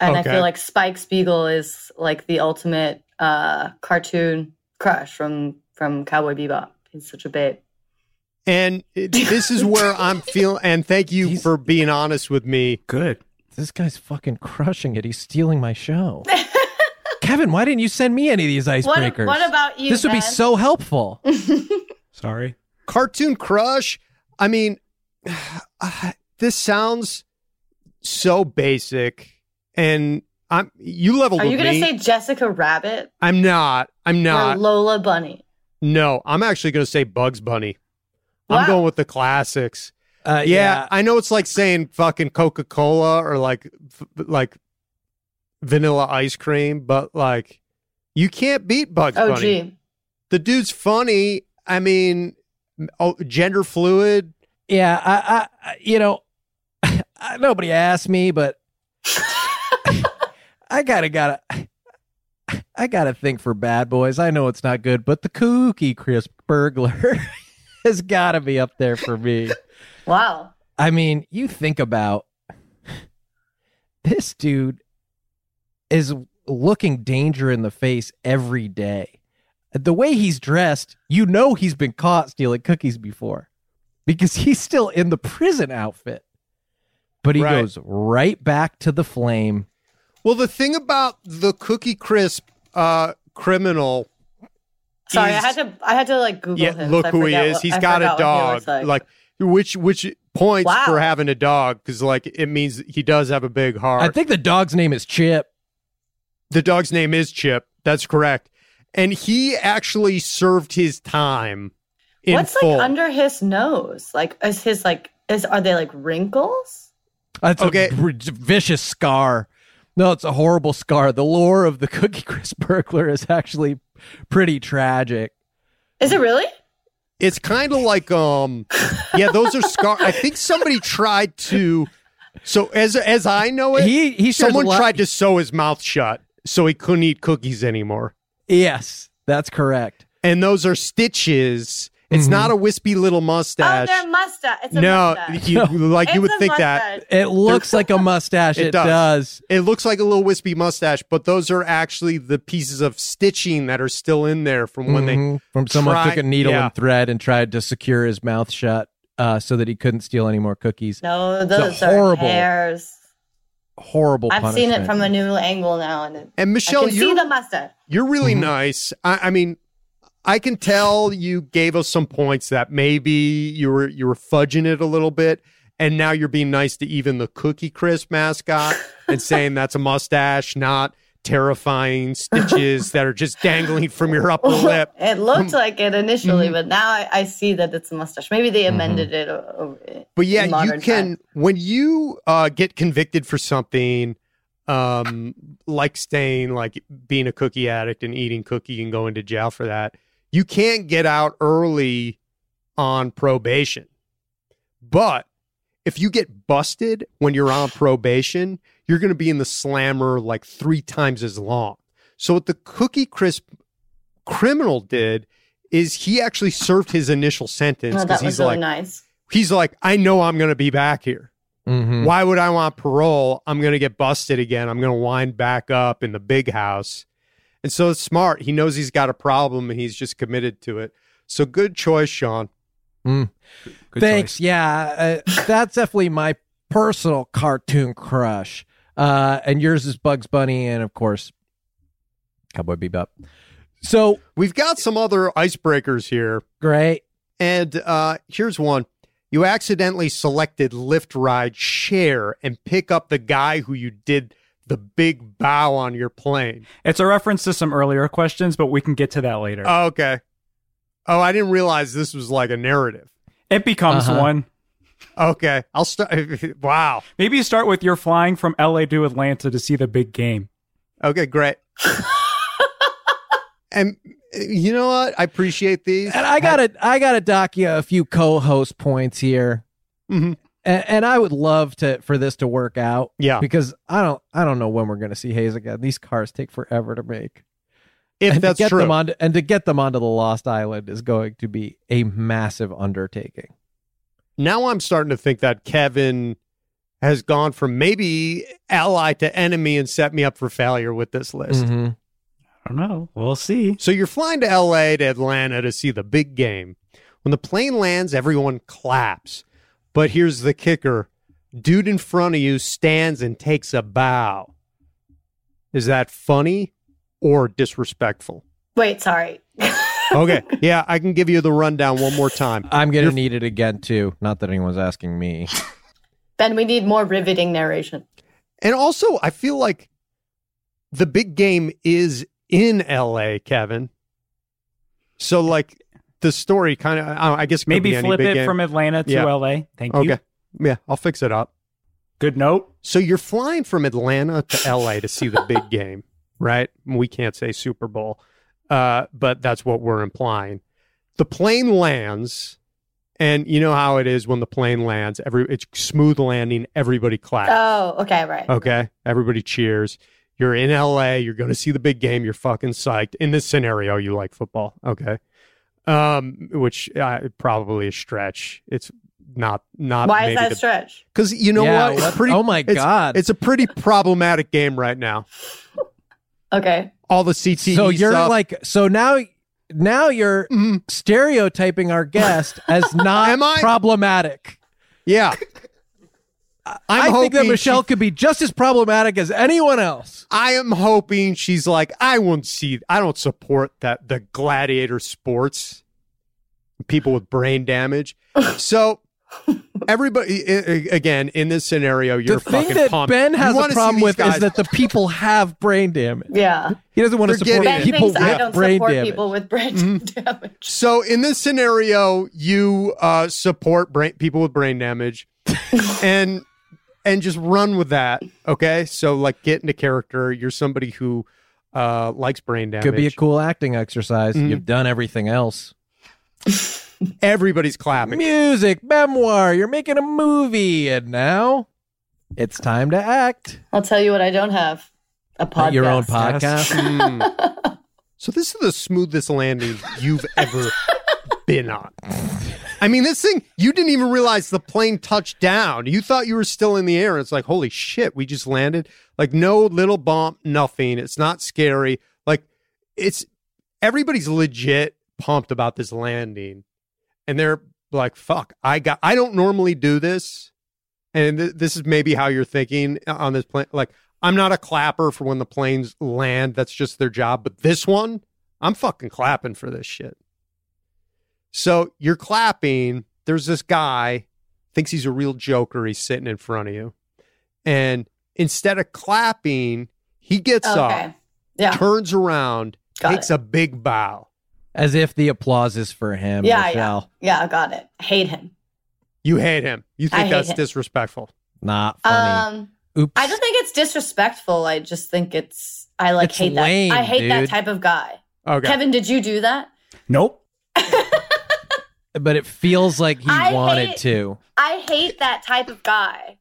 and I feel like Spike Spiegel is like the ultimate uh cartoon crush from from Cowboy Bebop. He's such a babe. And it- this is where I'm feeling. And thank you for being honest with me. Good. This guy's fucking crushing it. He's stealing my show. [LAUGHS] Kevin, why didn't you send me any of these icebreakers? what about you? this would be so helpful. [LAUGHS] Sorry. Cartoon crush. I mean, uh, [SIGHS] this sounds so basic, and I'm you leveled Are you gonna me. say Jessica Rabbit I'm not. I'm or not. Lola Bunny? no, I'm actually going to say Bugs Bunny. I'm going with the classics. Uh, yeah, I know it's like saying fucking Coca Cola or like f- like vanilla ice cream, but like you can't beat Bugs Oh, Bunny. gee. The dude's funny. I mean, oh, gender fluid. Yeah, I, I, I you know, [LAUGHS] nobody asked me, but [LAUGHS] I gotta, gotta, I gotta think for Bad Boys. I know it's not good, but the Cookie Crisp Burglar [LAUGHS] has got to be up there for me. Wow. I mean, you think about this dude is looking danger in the face every day. The way he's dressed, you know he's been caught stealing cookies before because he's still in the prison outfit. But he Right. goes right back to the flame. Well, the thing about the Cookie Crisp uh, criminal, Sorry, is- I had to. I had to like Google yeah, him. look so who he is. what- He's I got a forgot what he dog. like. Like which which points Wow. for having a dog because like it means he does have a big heart. I think the dog's name is Chip. The dog's name is Chip. That's correct. And he actually served his time in What's full. like under his nose? Like, is his like is are they like wrinkles? That's Okay. a r- vicious scar. No, it's a horrible scar. The lore of the Cookie Crisp [LAUGHS] burglar is actually pretty tragic. Is it really? it's kind of like um yeah, those are scar. I think somebody tried to so as as I know it, He he someone lot- tried to sew his mouth shut so he couldn't eat cookies anymore. Yes, that's correct. And those are stitches. It's Mhm. not a wispy little mustache. Oh, mustache. they're mustache. It's a no, mustache. you, [LAUGHS] like you would a think that. It looks like a [LAUGHS] mustache. It, It does. does. It looks like a little wispy mustache, but those are actually the pieces of stitching that are still in there from when Mhm. from someone try- took a needle yeah. and thread and tried to secure his mouth shut uh, so that he couldn't steal any more cookies. No, It's those are horrible, hairs. horrible. I've seen it from a new angle now, and And Michelle, I can see you're- the mustache. You're really Mm-hmm. nice. I, I mean, I can tell you gave us some points that maybe you were you were fudging it a little bit, and now you're being nice to even the Cookie Crisp mascot and saying that's a mustache, not terrifying stitches that are just dangling from your upper lip. It looked like it initially, Mhm. but now I, I see that it's a mustache. Maybe they amended it. o- o- But yeah, you can times. when you uh, get convicted for something, um, like staying, like being a cookie addict and eating cookie and going to jail for that. You can't get out early on probation, but if you get busted when you're on probation, you're going to be in the slammer like three times as long. So what the Cookie Crisp criminal did is he actually served his initial sentence Oh, because that was he's really like, nice. he's like, I know I'm going to be back here. Mhm. Why would I want parole? I'm going to get busted again. I'm going to wind back up in the big house. And so it's smart. He knows he's got a problem and he's just committed to it. So good choice, Sean. Mm. Good Thanks. choice. Yeah, uh, that's definitely my personal cartoon crush. Uh, and yours is Bugs Bunny, and of course, Cowboy Bebop. So We've got some other icebreakers here. great. And uh, here's one. You accidentally selected Lyft ride share and pick up the guy who you did the big bow on your plane. It's a reference to some earlier questions, but we can get to that later. Oh, okay. Oh, I didn't realize this was like a narrative. it becomes Uh-huh. one. Okay. I'll start. [LAUGHS] wow. Maybe you start with you're flying from LA to Atlanta to see the big game. Okay, great. [LAUGHS] and you know what? I appreciate these. And I gotta, I gotta dock you a few co-host points here. Mhm. And, and I would love to for this to work out. Yeah. because I don't I don't know when we're going to see Hayes again. These cars take forever to make. If and that's to get true. them onto, and to get them onto the Lost Island is going to be a massive undertaking. now I'm starting to think that Kevin has gone from maybe ally to enemy and set me up for failure with this list. Mhm. I don't know. We'll see. So you're flying to LA to Atlanta to see the big game. When the plane lands, everyone claps. But here's the kicker dude in front of you stands and takes a bow. Is that funny or disrespectful? Wait, sorry. [LAUGHS] Okay. Yeah, I can give you the rundown one more time. I'm going to need it again too. Not that anyone's asking me. then we need more riveting narration. And also, I feel like the big game is in LA, Kevin. So, like, the story kind of, I guess, it could Maybe be any flip it game. from Atlanta to Yeah. LA. Thank Okay. you. Yeah, I'll fix it up. Good note. So you're flying from Atlanta to LA to see the big game, [LAUGHS] right? We can't say Super Bowl, uh, but that's what we're implying. The plane lands, and you know how it is when the plane lands. Every it's smooth landing. Everybody claps. Oh, okay, right. Okay, everybody cheers. You're in LA. You're going to see the big game. You're fucking psyched. In this scenario, you like football. Okay, um, which uh, probably a stretch. It's not not. Why is that the- stretch? because you know Yeah, what? It's pretty. oh my it's- God. It's a pretty problematic game right now. [LAUGHS] Okay. All the CTE. so you're stuff. like so now now you're Mhm. stereotyping our guest as [LAUGHS] not Am I? problematic. yeah. I'm I think that Michelle she- could be just as problematic as anyone else. I am hoping she's like, I won't see. I don't support that the gladiator sports. People with brain damage. [LAUGHS] So everybody i- i- again in this scenario, you're the thing fucking that pumped. Ben has a problem with guys- is that the people have brain damage. Yeah. He doesn't want to They're support getting Ben it. people with I don't brain support damage. people with brain Mm-hmm. [LAUGHS] damage. So in this scenario, you uh, support brain, people with brain damage, [LAUGHS] and and just run with that. Okay, so like get into character. You're somebody who uh, likes brain damage. Could be a cool acting exercise. Mhm. You've done everything else. [LAUGHS] Everybody's clapping. Music, memoir, you're making a movie, and now it's time to act. I'll tell you what I don't have. A podcast. Your own podcast. Mm. [LAUGHS] so this is the smoothest landing you've ever been on. I mean, this thing you didn't even realize the plane touched down. You thought you were still in the air. It's like, holy shit, we just landed. Like no little bump, nothing. It's not scary. Like it's everybody's legit pumped about this landing, and they're like, "Fuck, I got. I don't normally do this." And th- this is maybe how you're thinking on this plane. Like, I'm not a clapper for when the planes land. That's just their job. But this one, I'm fucking clapping for this shit. So you're clapping. There's this guy thinks he's a real joker. He's sitting in front of you, and instead of clapping, he gets Okay. up, Yeah. turns around, Got takes it. a big bow. As if the applause is for him. Yeah, Michelle. yeah. Yeah, got it. Hate him. You hate him. You think that's him. disrespectful. Not funny. Um Oops. I don't think it's disrespectful. I just think it's I like It's hate lame, that. I hate that type of guy. Okay. Kevin, did you do that? Nope. But it feels like he I wanted hate- to. I hate that type of guy.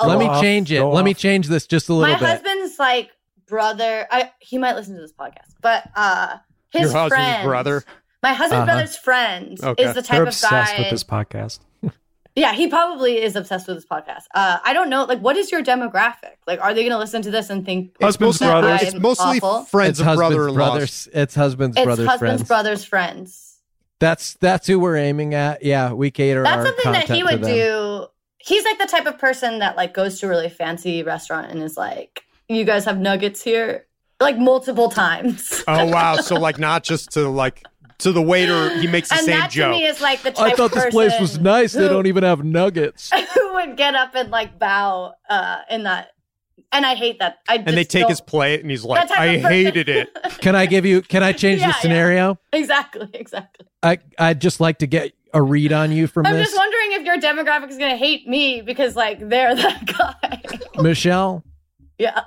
a Let me change it. go Let me change this just a little My bit. My husband's like brother. I he might listen to this podcast, but uh his Your husband's friend, brother? My husband's Uh-huh. brother's friend Okay. is the type They're of obsessed guy. with this podcast. [LAUGHS] Yeah, he probably is obsessed with this podcast. Uh, I don't know. Like, what is your demographic? Like, are they going to listen to this and think Husbands, that brothers. It's mostly awful? friends it's of husband's brother-in-laws. brothers. It's husband's It's brothers husband's friends. brother's friends. That's that's who we're aiming at. Yeah, we cater That's our something that he content would do. He's like the type of person that like goes to a really fancy restaurant and is like, "You guys have nuggets here," like multiple times. Oh wow! So like not [LAUGHS] just to like to the waiter, he makes the and same that joke. to me is like the type I thought of this place was person nice. They don't even have nuggets. [LAUGHS] who would get up and like bow uh in that and I hate that. I and they take his plate, and he's like, "I hated it." [LAUGHS] Can I give you? Can I change Yeah, the yeah. scenario? exactly, exactly. I I'd just like to get a read on you from I'm this, just wondering if your demographic is gonna hate me because like they're [LAUGHS] that guy. Michelle. yeah.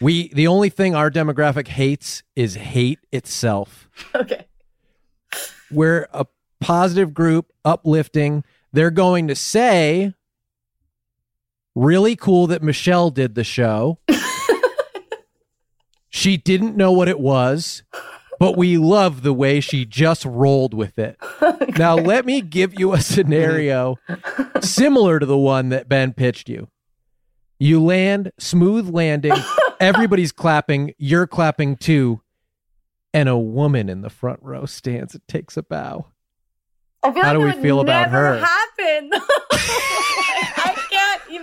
We the only thing our demographic hates is hate itself. Okay. We're a positive group, uplifting. They're going to say Really cool that Michelle did the show. [LAUGHS] she didn't know what it was, but we love the way she just rolled with it. [LAUGHS] Now, let me give you a scenario similar to the one that Ben pitched you. You land, smooth landing, everybody's [LAUGHS] clapping, you're clapping too, and a woman in the front row stands and takes a bow. How like do we feel about her? Happen.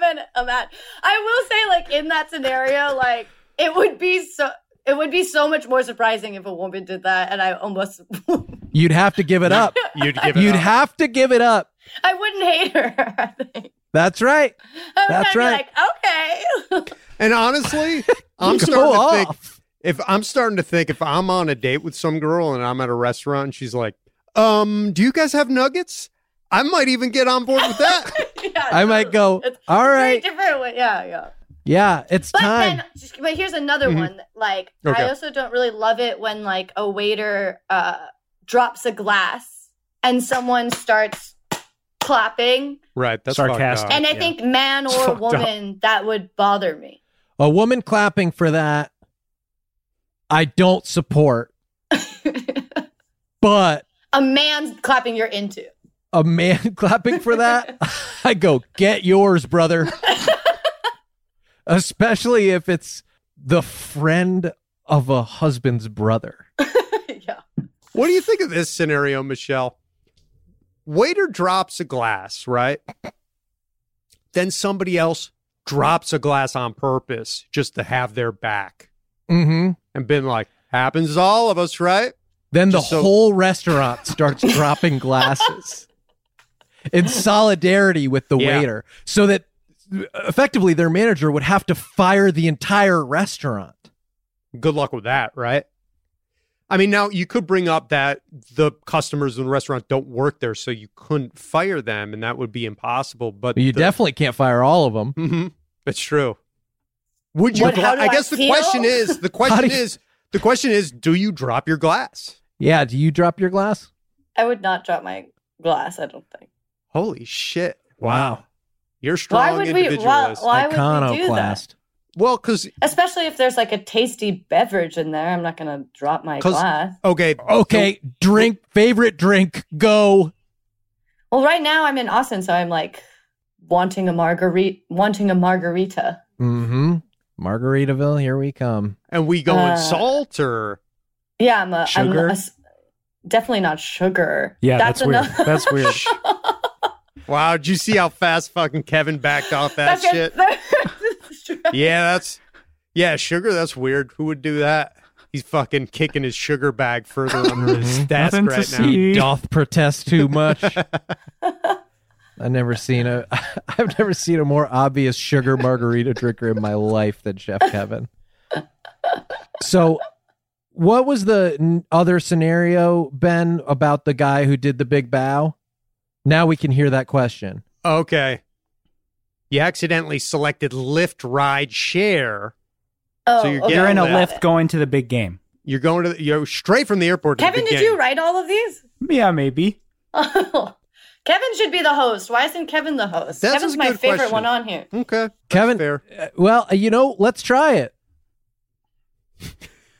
I can't even imagine. I will say, like in that scenario, like it would be so. It would be so much more surprising if a woman did that, and I almost [LAUGHS] You'd have to give it up. [LAUGHS] You'd give it You'd up. have to give it up. I wouldn't hate her. [LAUGHS] I think. That's right. I would That's kinda right. Be like, okay. And honestly, I'm Go starting to off. think if I'm starting to think if I'm on a date with some girl and I'm at a restaurant and she's like, "Um, do you guys have nuggets?" I might even get on board with that. [LAUGHS] yeah, I might go, It's all very right. different way. Yeah, yeah. Yeah, it's But time. then, but here's another Mhm. one. Like, Okay. I also don't really love it when like a waiter uh, drops a glass and someone starts clapping. right, that's Sarcastic. and I yeah. think man or fucked up. woman that would bother me. a woman clapping for that, I don't support. [LAUGHS] but A man clapping you're into. A man [LAUGHS] clapping for that, [LAUGHS] I go, get yours, brother. [LAUGHS] Especially if it's the friend of a husband's brother. yeah. What do you think of this scenario, Michelle? Waiter drops a glass, right? Then somebody else drops a glass on purpose just to have their back Mm-hmm. and been like, happens to all of us, right? Then the so- whole restaurant starts dropping glasses in solidarity with the Yeah. waiter, so that effectively their manager would have to fire the entire restaurant. Good luck with that, right? I mean, now you could bring up that the customers in the restaurant don't work there, so you couldn't fire them, and that would be impossible. But But you the- definitely can't fire all of them. Mhm. That's true. Would you? What- how I I guess the question is the [LAUGHS] question you- is the question is do you drop your glass? Yeah. Do you drop your glass? I would not drop my glass, I don't think. Holy shit! Wow. You're strong Why would we why, individualist. why would we do that? Well, because Especially if there's like a tasty beverage in there. I'm not gonna drop my glass. okay, Okay. Drink. Favorite drink. Go. Well, right now I'm in Austin, so I'm like wanting a margarita wanting a margarita. Mm-hmm. Margaritaville. Here we come. and we go Uh, salt or Yeah, I'm a, I'm Sugar? definitely not sugar. Yeah, that's, weird. another- That's weird. [LAUGHS] wow? Did you see how fast fucking Kevin backed off that That's shit? [LAUGHS] just- Yeah, that's yeah, sugar. That's weird. Who would do that? He's fucking kicking his sugar bag further under his desk Nothing to right now. see. Doth protest too much. [LAUGHS] I've never seen a [LAUGHS] I've never seen a more obvious sugar margarita drinker in my life than Chef Kevin. So, what was the other scenario, Ben, about the guy who did the big bow? Now we can hear that question. Okay. You accidentally selected Lyft ride share. oh, So you're okay, You're in a Yeah. Lyft going to the big game. You're going to you're straight from the airport. To Kevin, the did beginning. you write all of these? Yeah, maybe. [LAUGHS] Kevin should be the host. Why isn't Kevin the host? That's Kevin's my favorite question. one on here. Okay, that's Kevin, fair. uh, well, you know, let's try it.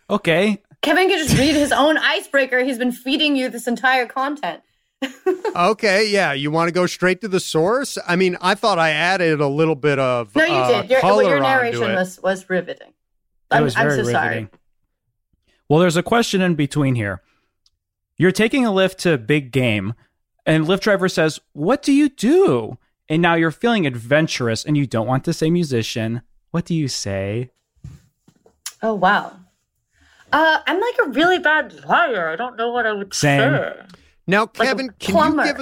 Okay. Kevin can just read his own icebreaker. He's been feeding you this entire content. [LAUGHS] Okay, yeah. You want to go straight to the source? I mean, I thought I added a little bit of No, you uh, did. Your, color your narration was was riveting. That I'm, was I'm very so sorry. riveting. Well, there's a question in between here. You're taking a Lyft to big game, and Lyft driver says, "What do you do?" And now you're feeling adventurous, and you don't want to say musician. What do you say? Oh wow. Uh, I'm like a really bad liar. I don't know what I would Same. say. Now, Like Kevin, can plumber. you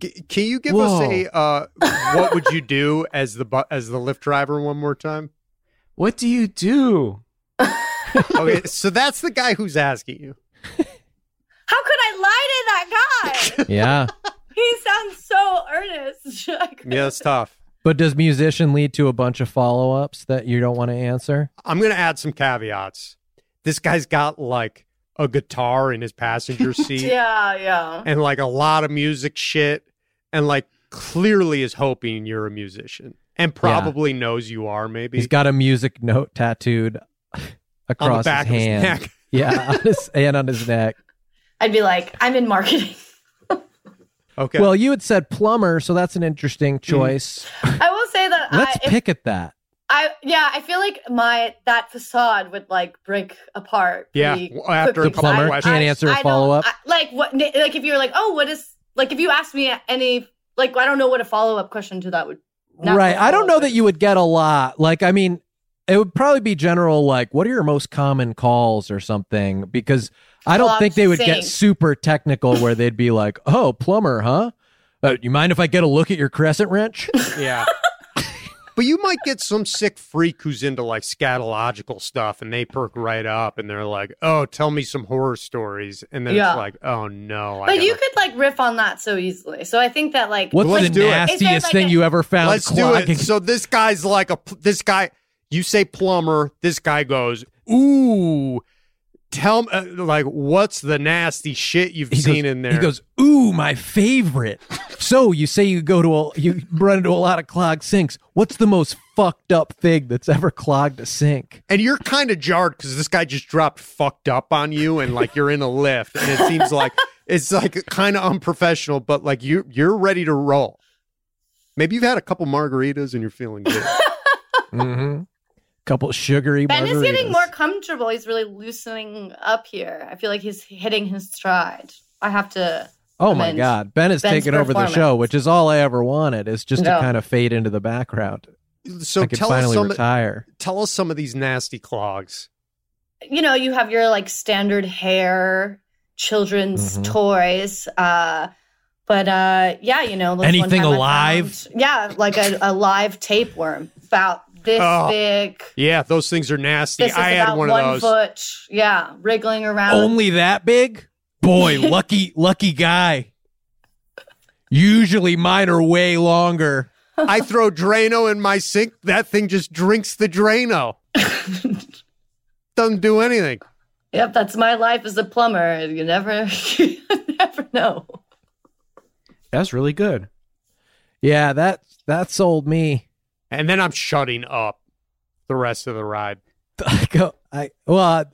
give can you give Whoa. us a uh, [LAUGHS] what would you do as the bu- as the Lyft driver one more time? What do you do? [LAUGHS] Okay, so that's the guy who's asking you. How could I lie to that guy? [LAUGHS] Yeah. he sounds so earnest. Yeah, that's tough. but does musician lead to a bunch of follow ups that you don't want to answer? I'm gonna add some caveats. This guy's got like a guitar in his passenger [LAUGHS] seat. yeah, yeah. and like a lot of music shit and like clearly is hoping you're a musician. and probably knows you are. Maybe He's got a music note tattooed across back of his his hand. neck. yeah, on his, and on his neck. I'd be like, I'm in marketing. [LAUGHS] okay. Well, you had said plumber, so that's an interesting mm-hmm. choice. I will say that Let's I, if- pick at that. I yeah, I feel like my that facade would like break apart. Yeah, pretty after a quickly, The 'cause plumber I- can't I- answer a I don't- follow-up? Like what? Like if you're like, oh, what is like if you asked me any like I don't know what a follow up question to that would. right. I don't know that you would get a lot. Like, I mean, it would probably be general, like, what are your most common calls or something? Because I don't Clogged think they would get super technical where they'd be like, oh, plumber, huh? Uh, you mind if I get a look at your crescent wrench? [LAUGHS] yeah. But you might get some sick freak who's into like scatological stuff and they perk right up and they're like, oh, tell me some horror stories. And then Yeah. it's like, oh no. But you gotta- could like riff on that so easily. So I think that like What's the do it. Is there, nastiest like, thing a- you ever found Let's clogging? do it. So this guy's like a this guy. You say plumber. This guy goes, ooh. Tell me, uh, like, what's the nasty shit you've He seen goes, in there? He goes, "Ooh, my favorite." so you say you go to a, you run into a lot of clogged sinks. What's the most fucked up thing that's ever clogged a sink? and you're kind of jarred because this guy just dropped fucked up on you, and like you're in a Lyft, and it seems like it's like kind of unprofessional, but like you you're ready to roll. Maybe you've had a couple margaritas and you're feeling good. [LAUGHS] Mm-hmm. Couple sugary. Ben is getting more comfortable. He's really loosening up here. I feel like he's hitting his stride. I have to. Oh my god, Ben is Ben's taking over the show, which is all I ever wanted. Is just No. to kind of fade into the background. So I could tell us finally some. retire. Tell us some of these nasty clogs. you know, you have your like standard hair, children's Mhm. toys. Uh, but uh, yeah, you know, Anything alive? found- yeah, like a, a live tapeworm about this Oh, big. Yeah, those things are nasty. This is I had about one one, of those. foot. Yeah, wriggling around. Only that big? Boy, [LAUGHS] lucky lucky guy. Usually mine are way longer. I throw Drano in my sink. That thing just drinks the Drano. [LAUGHS] Doesn't do anything. Yep, that's my life as a plumber. You never, [LAUGHS] you never know. That's really good. Yeah, that that sold me. And then I'm shutting up the rest of the ride. [LAUGHS] I go, I well, I,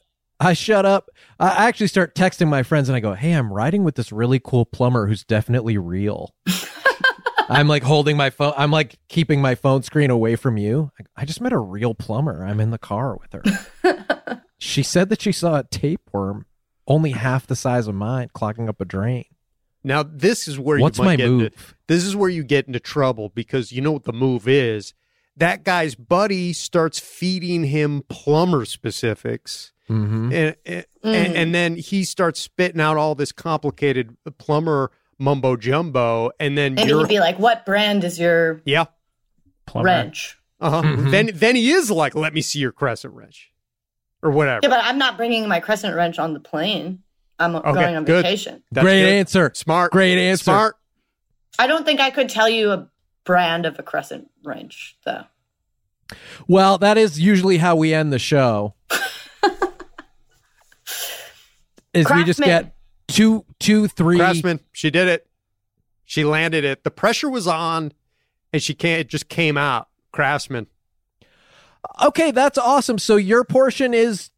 I shut up. I actually start texting my friends and I go, "Hey, I'm riding with this really cool plumber who's definitely real." [LAUGHS] I'm like holding my phone. I'm like keeping my phone screen away from you. I, I just met a real plumber. I'm in the car with her. [LAUGHS] she said that she saw a tapeworm only half the size of mine clogging up a drain. Now this is where What's you might my get Into, move? this is where you get into trouble because you know what the move is. That guy's buddy starts feeding him plumber specifics. Mm-hmm. and, and, Mm. and then he starts spitting out all this complicated plumber mumbo jumbo, and then Maybe you're he'd be like, "What brand is your yeah, Plumber. wrench?" uh-huh. Mhm. Then then he is like, let me see your crescent wrench, or whatever. Yeah, but I'm not bringing my crescent wrench on the plane. I'm Okay, going on good. vacation. That's Great good. answer. Smart. Great answer. Smart. I don't think I could tell you a brand of a crescent wrench, though. Well, that is usually how we end the show. [LAUGHS] is we just get two, two, three. Craftsman, she did it. She landed it. The pressure was on, and she can't. It just came out. Craftsman. Okay, that's awesome. So your portion is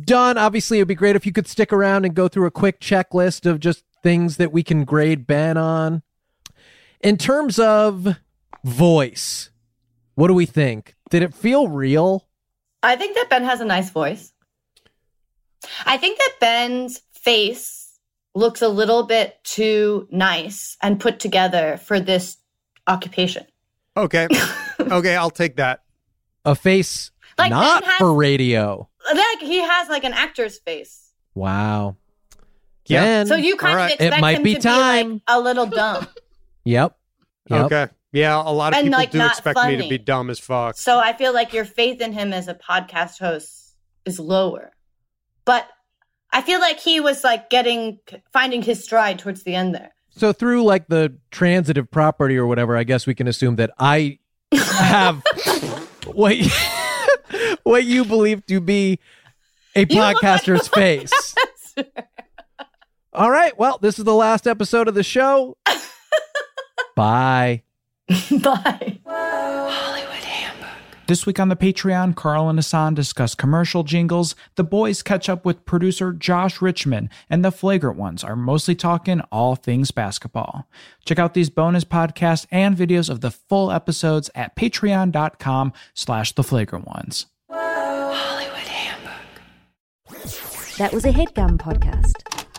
done. Obviously, it'd be great if you could stick around and go through a quick checklist of just things that we can grade Ben on. In terms of voice, what do we think? Did it feel real? I think that Ben has a nice voice. I think that Ben's face looks a little bit too nice and put together for this occupation. Okay. [LAUGHS] okay, I'll take that. A face Like, not has- for radio. Like he has like an actor's face. Wow. Yeah. Ben, So you kind all of right. expect It might him be to time. be like a little dumb. [LAUGHS] Yep. Yep. Okay. Yeah, a lot of And, people like, do not expect me to be dumb as fuck. So I feel like your faith in him as a podcast host is lower. But I feel like he was like getting finding his stride towards the end there. So through like the transitive property or whatever, I guess we can assume that I have [LAUGHS] what [LAUGHS] what you believe to be a You look like podcaster's face. All right. Well, this is the last episode of the show. [LAUGHS] Bye. [LAUGHS] Bye. Hollywood Handbook. This week on the Patreon, Carl and Hassan discuss commercial jingles. The boys catch up with producer Josh Richmond, and the flagrant ones are mostly talking all things basketball. Check out these bonus podcasts and videos of the full episodes at patreon.com slash the flagrant ones. That was a headgum podcast.